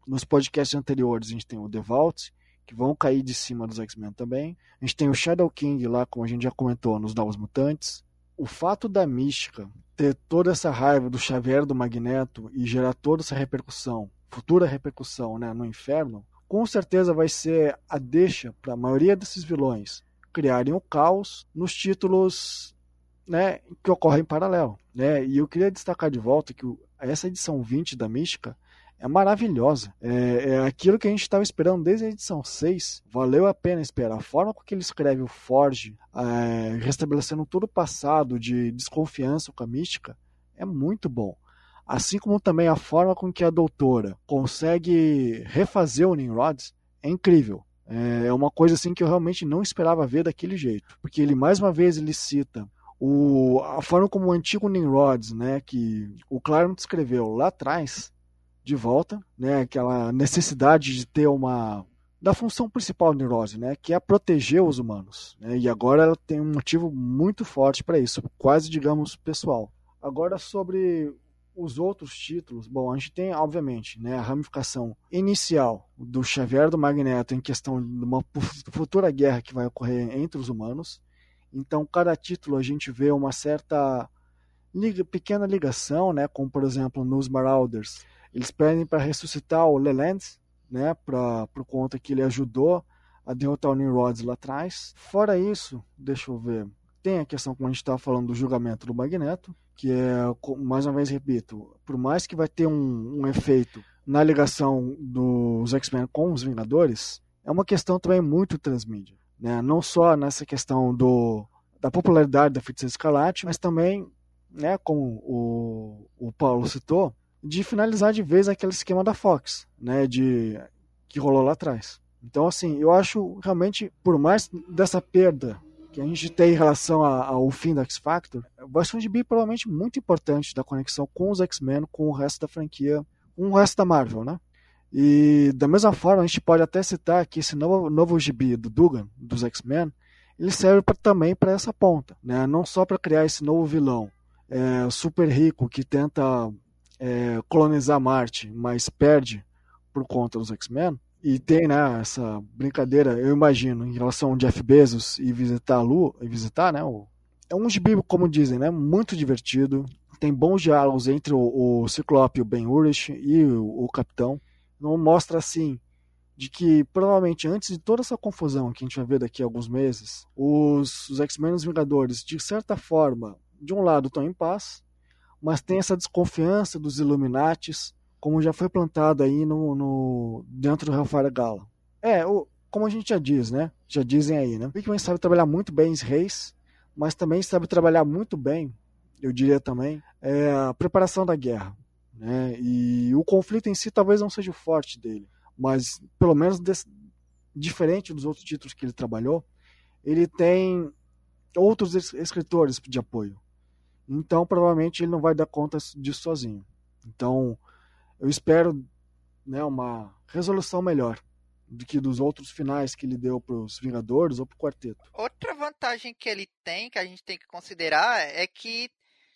nos podcasts anteriores, a gente tem o The Vault, que vão cair de cima dos X-Men também. A gente tem o Shadow King lá, como a gente já comentou, nos Novos Mutantes. O fato da mística ter toda essa raiva do Xavier do Magneto e gerar toda essa repercussão, futura repercussão né, no inferno, com certeza vai ser a deixa para a maioria desses vilões criarem o caos nos títulos né, que ocorrem em paralelo. Né? E eu queria destacar de volta que essa edição 20 da Mística é maravilhosa. É, é aquilo que a gente estava esperando desde a edição 6. Valeu a pena esperar. A forma com que ele escreve o Forge, é, restabelecendo todo o passado de desconfiança com a mística, é muito bom. Assim como também a forma com que a doutora consegue refazer o Nimrod é incrível. É, é uma coisa assim que eu realmente não esperava ver daquele jeito. Porque ele, mais uma vez, ele cita o, a forma como o antigo Nimrod, né, que o Claremont escreveu lá atrás, de volta, né? Aquela necessidade de ter uma da função principal da neurose, né, que é proteger os humanos. Né, e agora ela tem um motivo muito forte para isso, quase digamos pessoal. Agora sobre os outros títulos, bom, a gente tem obviamente, né, a ramificação inicial do Xavier do Magneto em questão de uma futura guerra que vai ocorrer entre os humanos. Então, cada título a gente vê uma certa pequena ligação, né, como por exemplo nos Marauders eles pedem para ressuscitar o Leland, né, para por conta que ele ajudou a derrotar o Nimrod lá atrás. Fora isso, deixa eu ver, tem a questão, como a gente estava falando, do julgamento do Magneto, que é, mais uma vez repito, por mais que vai ter um, um efeito na ligação dos X-Men com os Vingadores, é uma questão também muito transmídia. Né? Não só nessa questão do, da popularidade da Feiticeira Escarlate, mas também né, como o, o Paulo citou, de finalizar de vez aquele esquema da Fox, né, de que rolou lá atrás. Então, assim, eu acho realmente, por mais dessa perda que a gente tem em relação ao fim do X Factor, vai gibi provavelmente muito importante da conexão com os X-Men, com o resto da franquia, com o resto da Marvel, né? E da mesma forma, a gente pode até citar que esse novo, novo gibi do Dugan, dos X-Men, ele serve pra, também para essa ponta, né? Não só para criar esse novo vilão é, super rico que tenta é, colonizar Marte, mas perde por conta dos X-Men. E tem né, essa brincadeira, eu imagino, em relação ao Jeff Bezos e visitar a Lua, e visitar, né? O, é um gibi, como dizem, né? Muito divertido. Tem bons diálogos entre o, o Ciclope, o Ben Urich e o, o Capitão. Não mostra assim de que provavelmente antes de toda essa confusão que a gente vai ver daqui a alguns meses, os, os X-Men e os Vingadores, de certa forma, de um lado estão em paz, mas tem essa desconfiança dos Illuminatis, como já foi plantado aí no, no dentro do Hellfire Gala. É, o, como a gente já diz, né? Já dizem aí, né? O Hickman sabe trabalhar muito bem os reis, mas também sabe trabalhar muito bem, eu diria também, é, a preparação da guerra. Né? E o conflito em si talvez não seja o forte dele, mas pelo menos desse, diferente dos outros títulos que ele trabalhou, ele tem outros escritores de apoio. Então, provavelmente, ele não vai dar conta disso sozinho. Então, eu espero né, uma resolução melhor do que dos outros finais que ele deu para os Vingadores ou para o Quarteto. Outra vantagem que ele tem, que a gente tem que considerar, é que,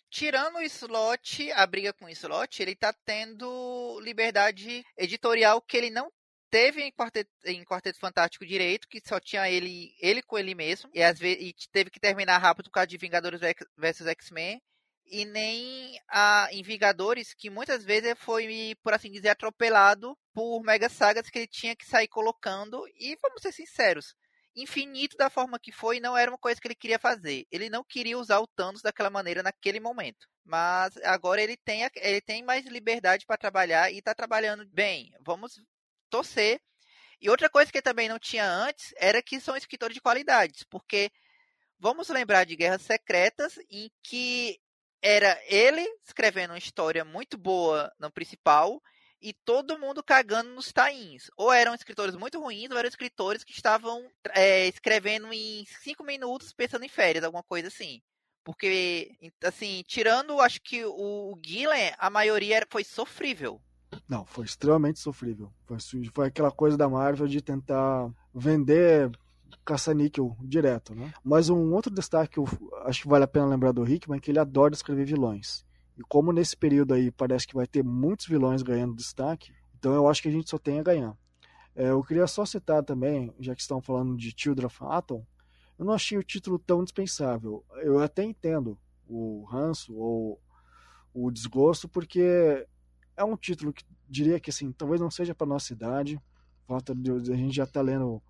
tirando o slot, a briga com o slot, ele está tendo liberdade editorial que ele não teve em Quarteto, em Quarteto Fantástico direito, que só tinha ele, ele com ele mesmo, e, às vezes, e teve que terminar rápido por causa de Vingadores vs X-Men, e nem a, em Vingadores, que muitas vezes foi, por assim dizer, atropelado por mega sagas que ele tinha que sair colocando, e vamos ser sinceros, infinito da forma que foi não era uma coisa que ele queria fazer. Ele não queria usar o Thanos daquela maneira naquele momento. Mas agora ele tem, ele tem mais liberdade para trabalhar e está trabalhando bem. Vamos torcer. E outra coisa que também não tinha antes era que são escritores de qualidades, porque vamos lembrar de Guerras Secretas em que era ele escrevendo uma história muito boa no principal e todo mundo cagando nos tains. Ou eram escritores muito ruins, ou eram escritores que estavam é, escrevendo em cinco minutos pensando em férias, alguma coisa assim. Porque, assim, tirando, acho que o, Gillen, a maioria foi sofrível. Não, foi extremamente sofrível. Foi, foi aquela coisa da Marvel de tentar vender caça-níquel direto, né? Mas um outro destaque que eu acho que vale a pena lembrar do Hickman é que ele adora escrever vilões. E como nesse período aí parece que vai ter muitos vilões ganhando destaque, então eu acho que a gente só tem a ganhar. É, eu queria só citar também, já que estão falando de Children of Atom, eu não achei o título tão dispensável. Eu até entendo o ranço ou o desgosto, porque é um título que diria que assim, talvez não seja para nossa idade. Falta de a gente já está lendo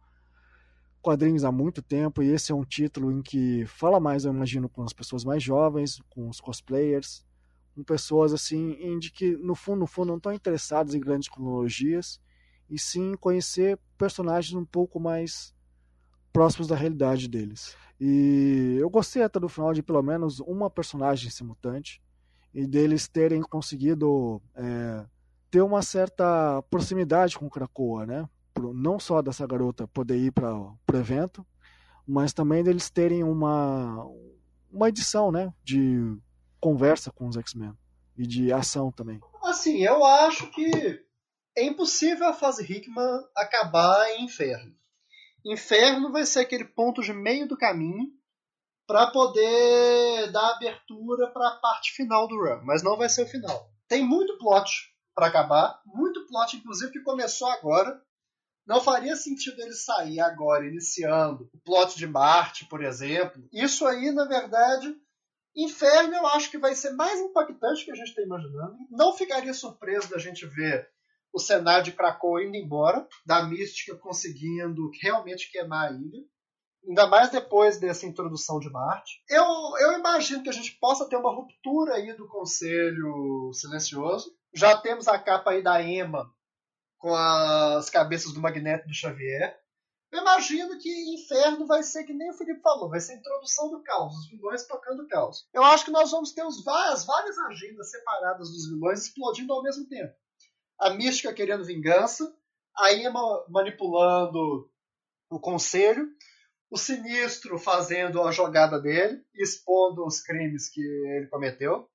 quadrinhos há muito tempo e esse é um título em que fala mais, eu imagino, com as pessoas mais jovens, com os cosplayers, com pessoas assim, de que no fundo, no fundo, não estão interessadas em grandes cronologias e sim conhecer personagens um pouco mais próximos da realidade deles. E eu gostei até do final de pelo menos uma personagem ser mutante e deles terem conseguido é, ter uma certa proximidade com Krakoa, né? Não só dessa garota poder ir para o evento, mas também deles terem uma, uma edição, né? De conversa com os X-Men e de ação também. Assim, eu acho que é impossível a fase Hickman acabar em Inferno. Inferno vai ser aquele ponto de meio do caminho para poder dar abertura para a parte final do run, mas não vai ser o final. Tem muito plot para acabar, muito plot inclusive que começou agora. Não faria sentido ele sair agora iniciando o plot de Marte, por exemplo. Isso aí, na verdade, Inferno eu acho que vai ser mais impactante que a gente está imaginando. Não ficaria surpreso da gente ver o cenário de Krakow indo embora, da Mística conseguindo realmente queimar a ilha ainda mais depois dessa introdução de Marte. Eu, eu imagino que a gente possa ter uma ruptura aí do Conselho Silencioso. Já temos a capa aí da EMA com as cabeças do Magneto do Xavier. Eu imagino que Inferno vai ser que nem o Felipe falou, vai ser a introdução do caos, os vilões tocando caos. Eu acho que nós vamos ter os, as várias agendas separadas dos vilões explodindo ao mesmo tempo. A Mística querendo vingança, a Emma manipulando o conselho, o Sinistro fazendo a jogada dele, expondo os crimes que ele cometeu.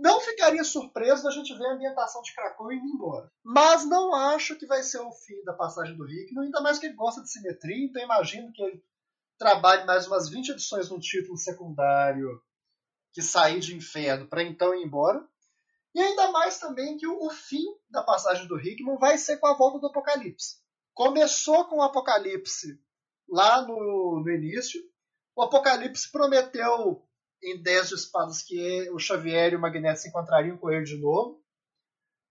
Não ficaria surpreso da gente ver a ambientação de Krakow indo embora. Mas não acho que vai ser o fim da passagem do Rick, ainda mais que ele gosta de simetria, então imagino que ele trabalhe mais umas 20 edições no título secundário que sair de inferno para então ir embora. E ainda mais também que o, o, fim da passagem do Hickman vai ser com a volta do Apocalipse. Começou com o Apocalipse lá no, no início. O Apocalipse prometeu em Dez de Espadas que o Xavier e o Magneto se encontrariam com ele de novo.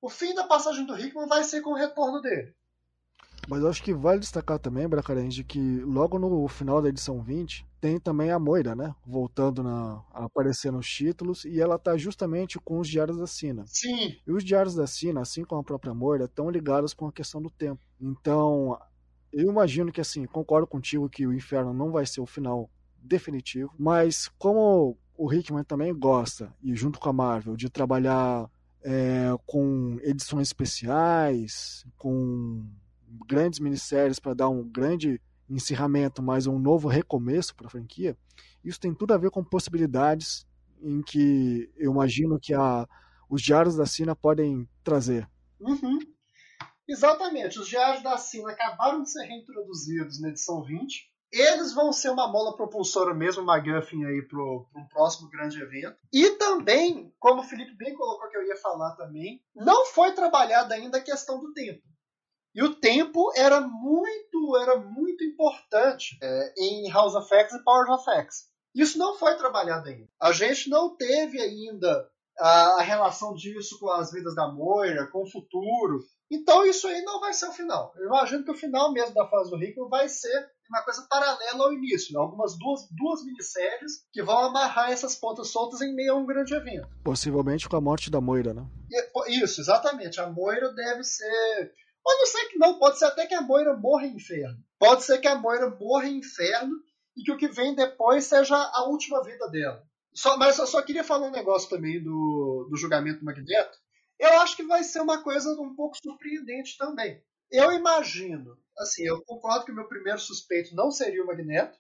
O fim da passagem do Hickman vai ser com o retorno dele. Mas eu acho que vale destacar também, Bracarense, que logo no final da edição 20 tem também a Moira, né? Voltando na, a aparecer nos títulos, e ela tá justamente com os Diários da Sina. Sim. E os Diários da Sina, assim como a própria Moira, estão ligados com a questão do tempo. Então, eu imagino que, assim, concordo contigo que o Inferno não vai ser o final definitivo, mas como o Hickman também gosta, e junto com a Marvel, de trabalhar é, com edições especiais, com grandes minisséries para dar um grande encerramento, mas um novo recomeço para a franquia, isso tem tudo a ver com possibilidades em que eu imagino que a, os diários da Sina podem trazer. Uhum. Exatamente, os diários da Sina acabaram de ser reintroduzidos na edição 20 eles vão ser uma mola propulsora mesmo, McGuffin aí pro, pro próximo grande evento. E também, como o Felipe bem colocou que eu ia falar também, não foi trabalhada ainda a questão do tempo. E o tempo era muito, era muito importante é, em House of X e Power of X. Isso não foi trabalhado ainda. A gente não teve ainda a, a relação disso com as vidas da Moira, com o futuro. Então isso aí não vai ser o final. Eu imagino que o final mesmo da fase do Rickman vai ser uma coisa paralela ao início, né? algumas duas, duas minisséries que vão amarrar essas pontas soltas em meio a um grande evento. Possivelmente com a morte da Moira, né? Isso, exatamente. A Moira deve ser. Pode ser que não, pode ser até que a Moira morra em inferno. Pode ser que a Moira morra em inferno e que o que vem depois seja a última vida dela. Só, mas eu só queria falar um negócio também do, do julgamento do Magneto. Eu acho que vai ser uma coisa um pouco surpreendente também. Eu imagino, assim, eu concordo que o meu primeiro suspeito não seria o Magneto.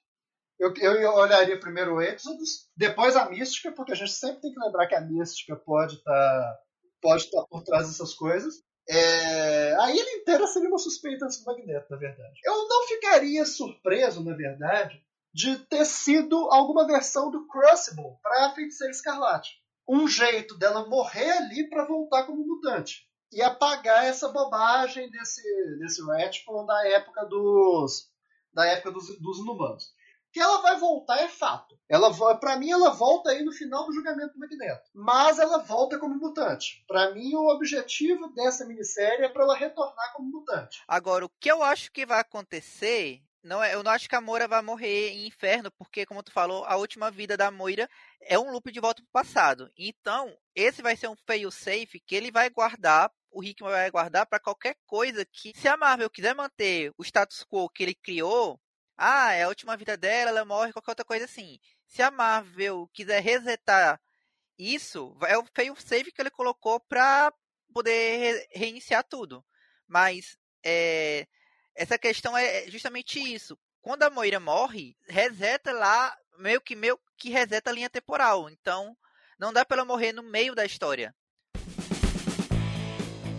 Eu, eu olharia primeiro o Exodus, depois a Mística, porque a gente sempre tem que lembrar que a Mística pode estar tá, pode tá por trás dessas coisas. É, a ilha inteira seria uma suspeita antes do Magneto, na verdade. Eu não ficaria surpreso, na verdade, de ter sido alguma versão do Crucible para a Feiticeira Escarlate. Um jeito dela morrer ali para voltar como mutante e apagar essa bobagem desse, desse retcon da época dos da época dos, dos inumanos. Que ela vai voltar é fato. Ela para mim ela volta aí no final do julgamento do Magneto, mas ela volta como mutante. Para mim o objetivo dessa minissérie é para ela retornar como mutante. Agora o que eu acho que vai acontecer não, é, eu não acho que a Moira vai morrer em inferno, porque, como tu falou, a última vida da Moira é um loop de volta pro passado. Então, esse vai ser um fail safe que ele vai guardar, o Hickman vai guardar para qualquer coisa que, se a Marvel quiser manter o status quo que ele criou, ah, é a última vida dela, ela morre, qualquer outra coisa assim. Se a Marvel quiser resetar isso, é o fail safe que ele colocou para poder reiniciar tudo. Mas é, essa questão é justamente isso. Quando a Moira morre, reseta lá, meio que meio que reseta a linha temporal. Então, não dá para ela morrer no meio da história.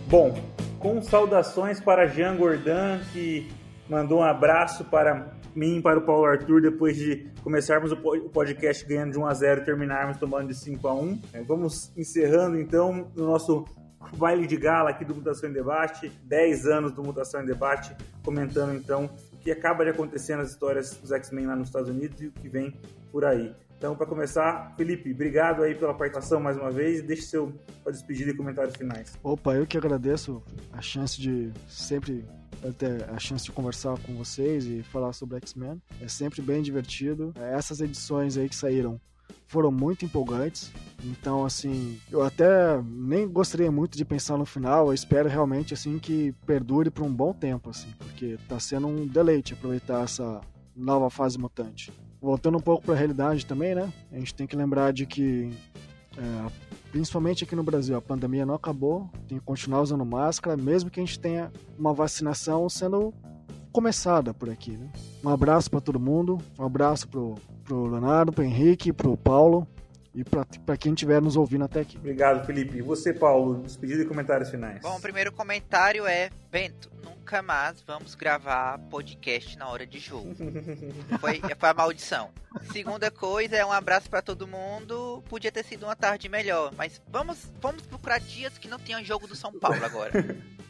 Bom, com saudações para Jean Gordon, que mandou um abraço para mim, para o Paulo Arthur, depois de começarmos o podcast ganhando de 1 a 0 e terminarmos tomando de 5 a 1. Vamos encerrando então o nosso o baile de gala aqui do Mutação em Debate, 10 anos do Mutação em Debate, comentando então o que acaba de acontecer nas histórias dos X-Men lá nos Estados Unidos e o que vem por aí. Então, para começar, Felipe, obrigado aí pela participação mais uma vez. Deixe seu para despedida e comentários finais. Opa, eu que agradeço a chance de sempre ter a chance de conversar com vocês e falar sobre X-Men. É sempre bem divertido. Essas edições aí que saíram foram muito empolgantes. Então, assim, eu até nem gostaria muito de pensar no final. Eu espero realmente, assim, que perdure por um bom tempo, assim, porque tá sendo um deleite aproveitar essa nova fase mutante. Voltando um pouco para a realidade também, né? A gente tem que lembrar de que, é, principalmente aqui no Brasil, a pandemia não acabou. Tem que continuar usando máscara, mesmo que a gente tenha uma vacinação sendo começada por aqui, né? Um abraço para todo mundo, um abraço pro, pro Leonardo, pro Henrique, pro Paulo e para quem estiver nos ouvindo até aqui. Obrigado, Felipe. E você, Paulo, despedida e comentários finais. Bom, o primeiro comentário é: Bento, nunca mais vamos gravar podcast na hora de jogo. foi, foi a maldição. Segunda coisa é um abraço para todo mundo. Podia ter sido uma tarde melhor, mas vamos, vamos procurar dias que não tenham jogo do São Paulo agora.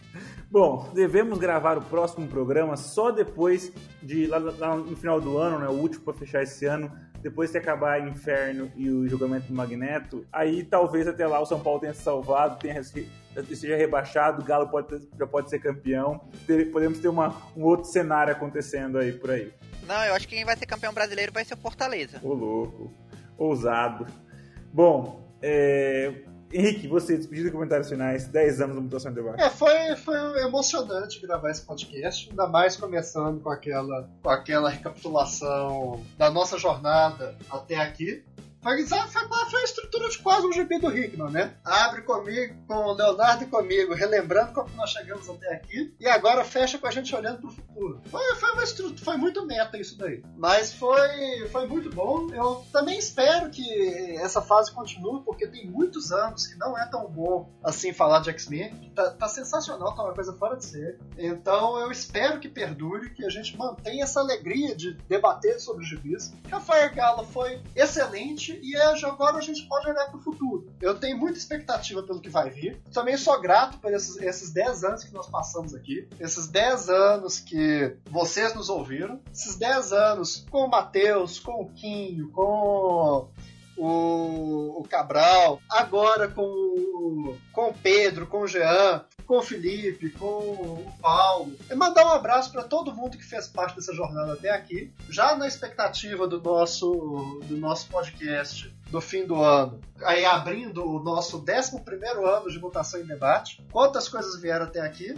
Bom, devemos gravar o próximo programa só depois de lá, lá no final do ano, né? O último para fechar esse ano depois que acabar Inferno e o julgamento do Magneto, aí talvez até lá o São Paulo tenha se salvado, tenha, seja rebaixado, o Galo pode já pode ser campeão. Podemos ter uma, um outro cenário acontecendo aí por aí. Não, eu acho que quem vai ser campeão brasileiro vai ser o Fortaleza. Ô louco, ousado. Bom, é, Henrique, você, despedido de comentários finais, 10 anos da mutação de debate. É, foi, foi emocionante gravar esse podcast, ainda mais começando com aquela, com aquela recapitulação da nossa jornada até aqui. Foi, foi, foi a estrutura de quase um GP do Hickman, né? Abre comigo, com o Leonardo e comigo, relembrando como nós chegamos até aqui, e agora fecha com a gente olhando pro futuro. Foi, foi, uma estrutura, foi muito meta isso daí. Mas foi, foi muito bom. Eu também espero que essa fase continue, porque tem muitos anos que não é tão bom assim falar de X-Men. Tá, tá sensacional, tá uma coisa fora de ser. Então eu espero que perdure, que a gente mantenha essa alegria de debater sobre os gibis. Rafael Galo foi excelente e é, agora a gente pode olhar para o futuro. Eu tenho muita expectativa pelo que vai vir. Também sou grato por esses, esses 10 anos que nós passamos aqui, esses 10 anos que vocês nos ouviram, esses 10 anos com o Matheus, com o Quinho, com o, o Cabral, agora com com o Pedro, com o Jean, com o Felipe, com o Paulo. E mandar um abraço para todo mundo que fez parte dessa jornada até aqui, já na expectativa do nosso, do nosso podcast do fim do ano, aí abrindo o nosso 11 ano de Mutação em Debate. Quantas coisas vieram até aqui?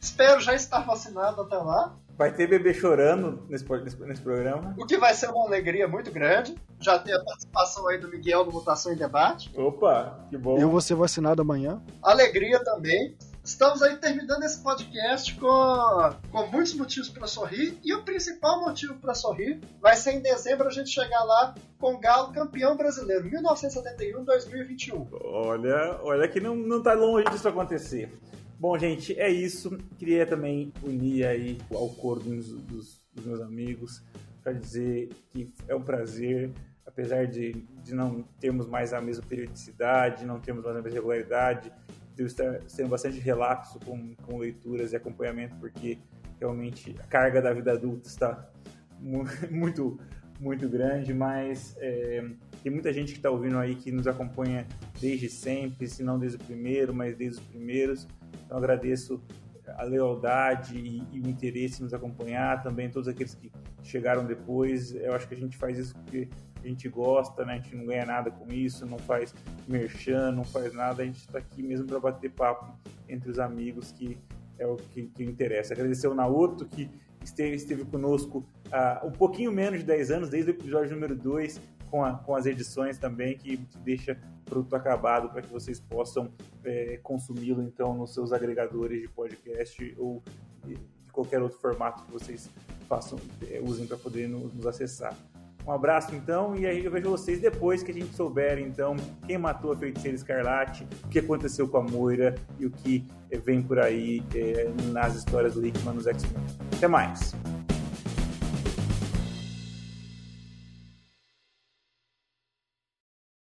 Espero já estar vacinado até lá. Vai ter bebê chorando nesse, nesse, nesse, programa. O que vai ser uma alegria muito grande. Já tem a participação aí do Miguel no Mutação em Debate. Opa, que bom. Eu vou ser vacinado amanhã. Alegria também. Estamos aí terminando esse podcast com, com muitos motivos para sorrir. E o principal motivo para sorrir vai ser em dezembro a gente chegar lá com o Galo campeão brasileiro, 1971-2021. Olha, olha que não, não tá longe disso acontecer. Bom, gente, é isso. Queria também unir aí ao coro dos, dos, dos meus amigos para dizer que é um prazer, apesar de, de não termos mais a mesma periodicidade, não termos mais a mesma regularidade, de eu estar sendo bastante relapso com, com leituras e acompanhamento, porque realmente a carga da vida adulta está muito, muito grande, mas é, tem muita gente que está ouvindo aí que nos acompanha desde sempre, se não desde o primeiro, mas desde os primeiros. Então agradeço a lealdade e, e, o interesse em nos acompanhar, também todos aqueles que chegaram depois. Eu acho que a gente faz isso porque a gente gosta, né? A gente não ganha nada com isso, não faz merchan, não faz nada, a gente está aqui mesmo para bater papo entre os amigos, que é o que, que interessa. Agradecer ao Naoto, que esteve, esteve conosco há um pouquinho menos de 10 anos, desde o episódio número 2, com, a, com as edições também, que deixa produto acabado para que vocês possam é, consumi-lo então nos seus agregadores de podcast ou de qualquer outro formato que vocês façam, é, usem para poder nos acessar. Um abraço então, e aí eu vejo vocês depois que a gente souber então quem matou a feiticeira escarlate, o que aconteceu com a Moira e o que vem por aí é, nas histórias do Hickman nos X-Men. Até mais!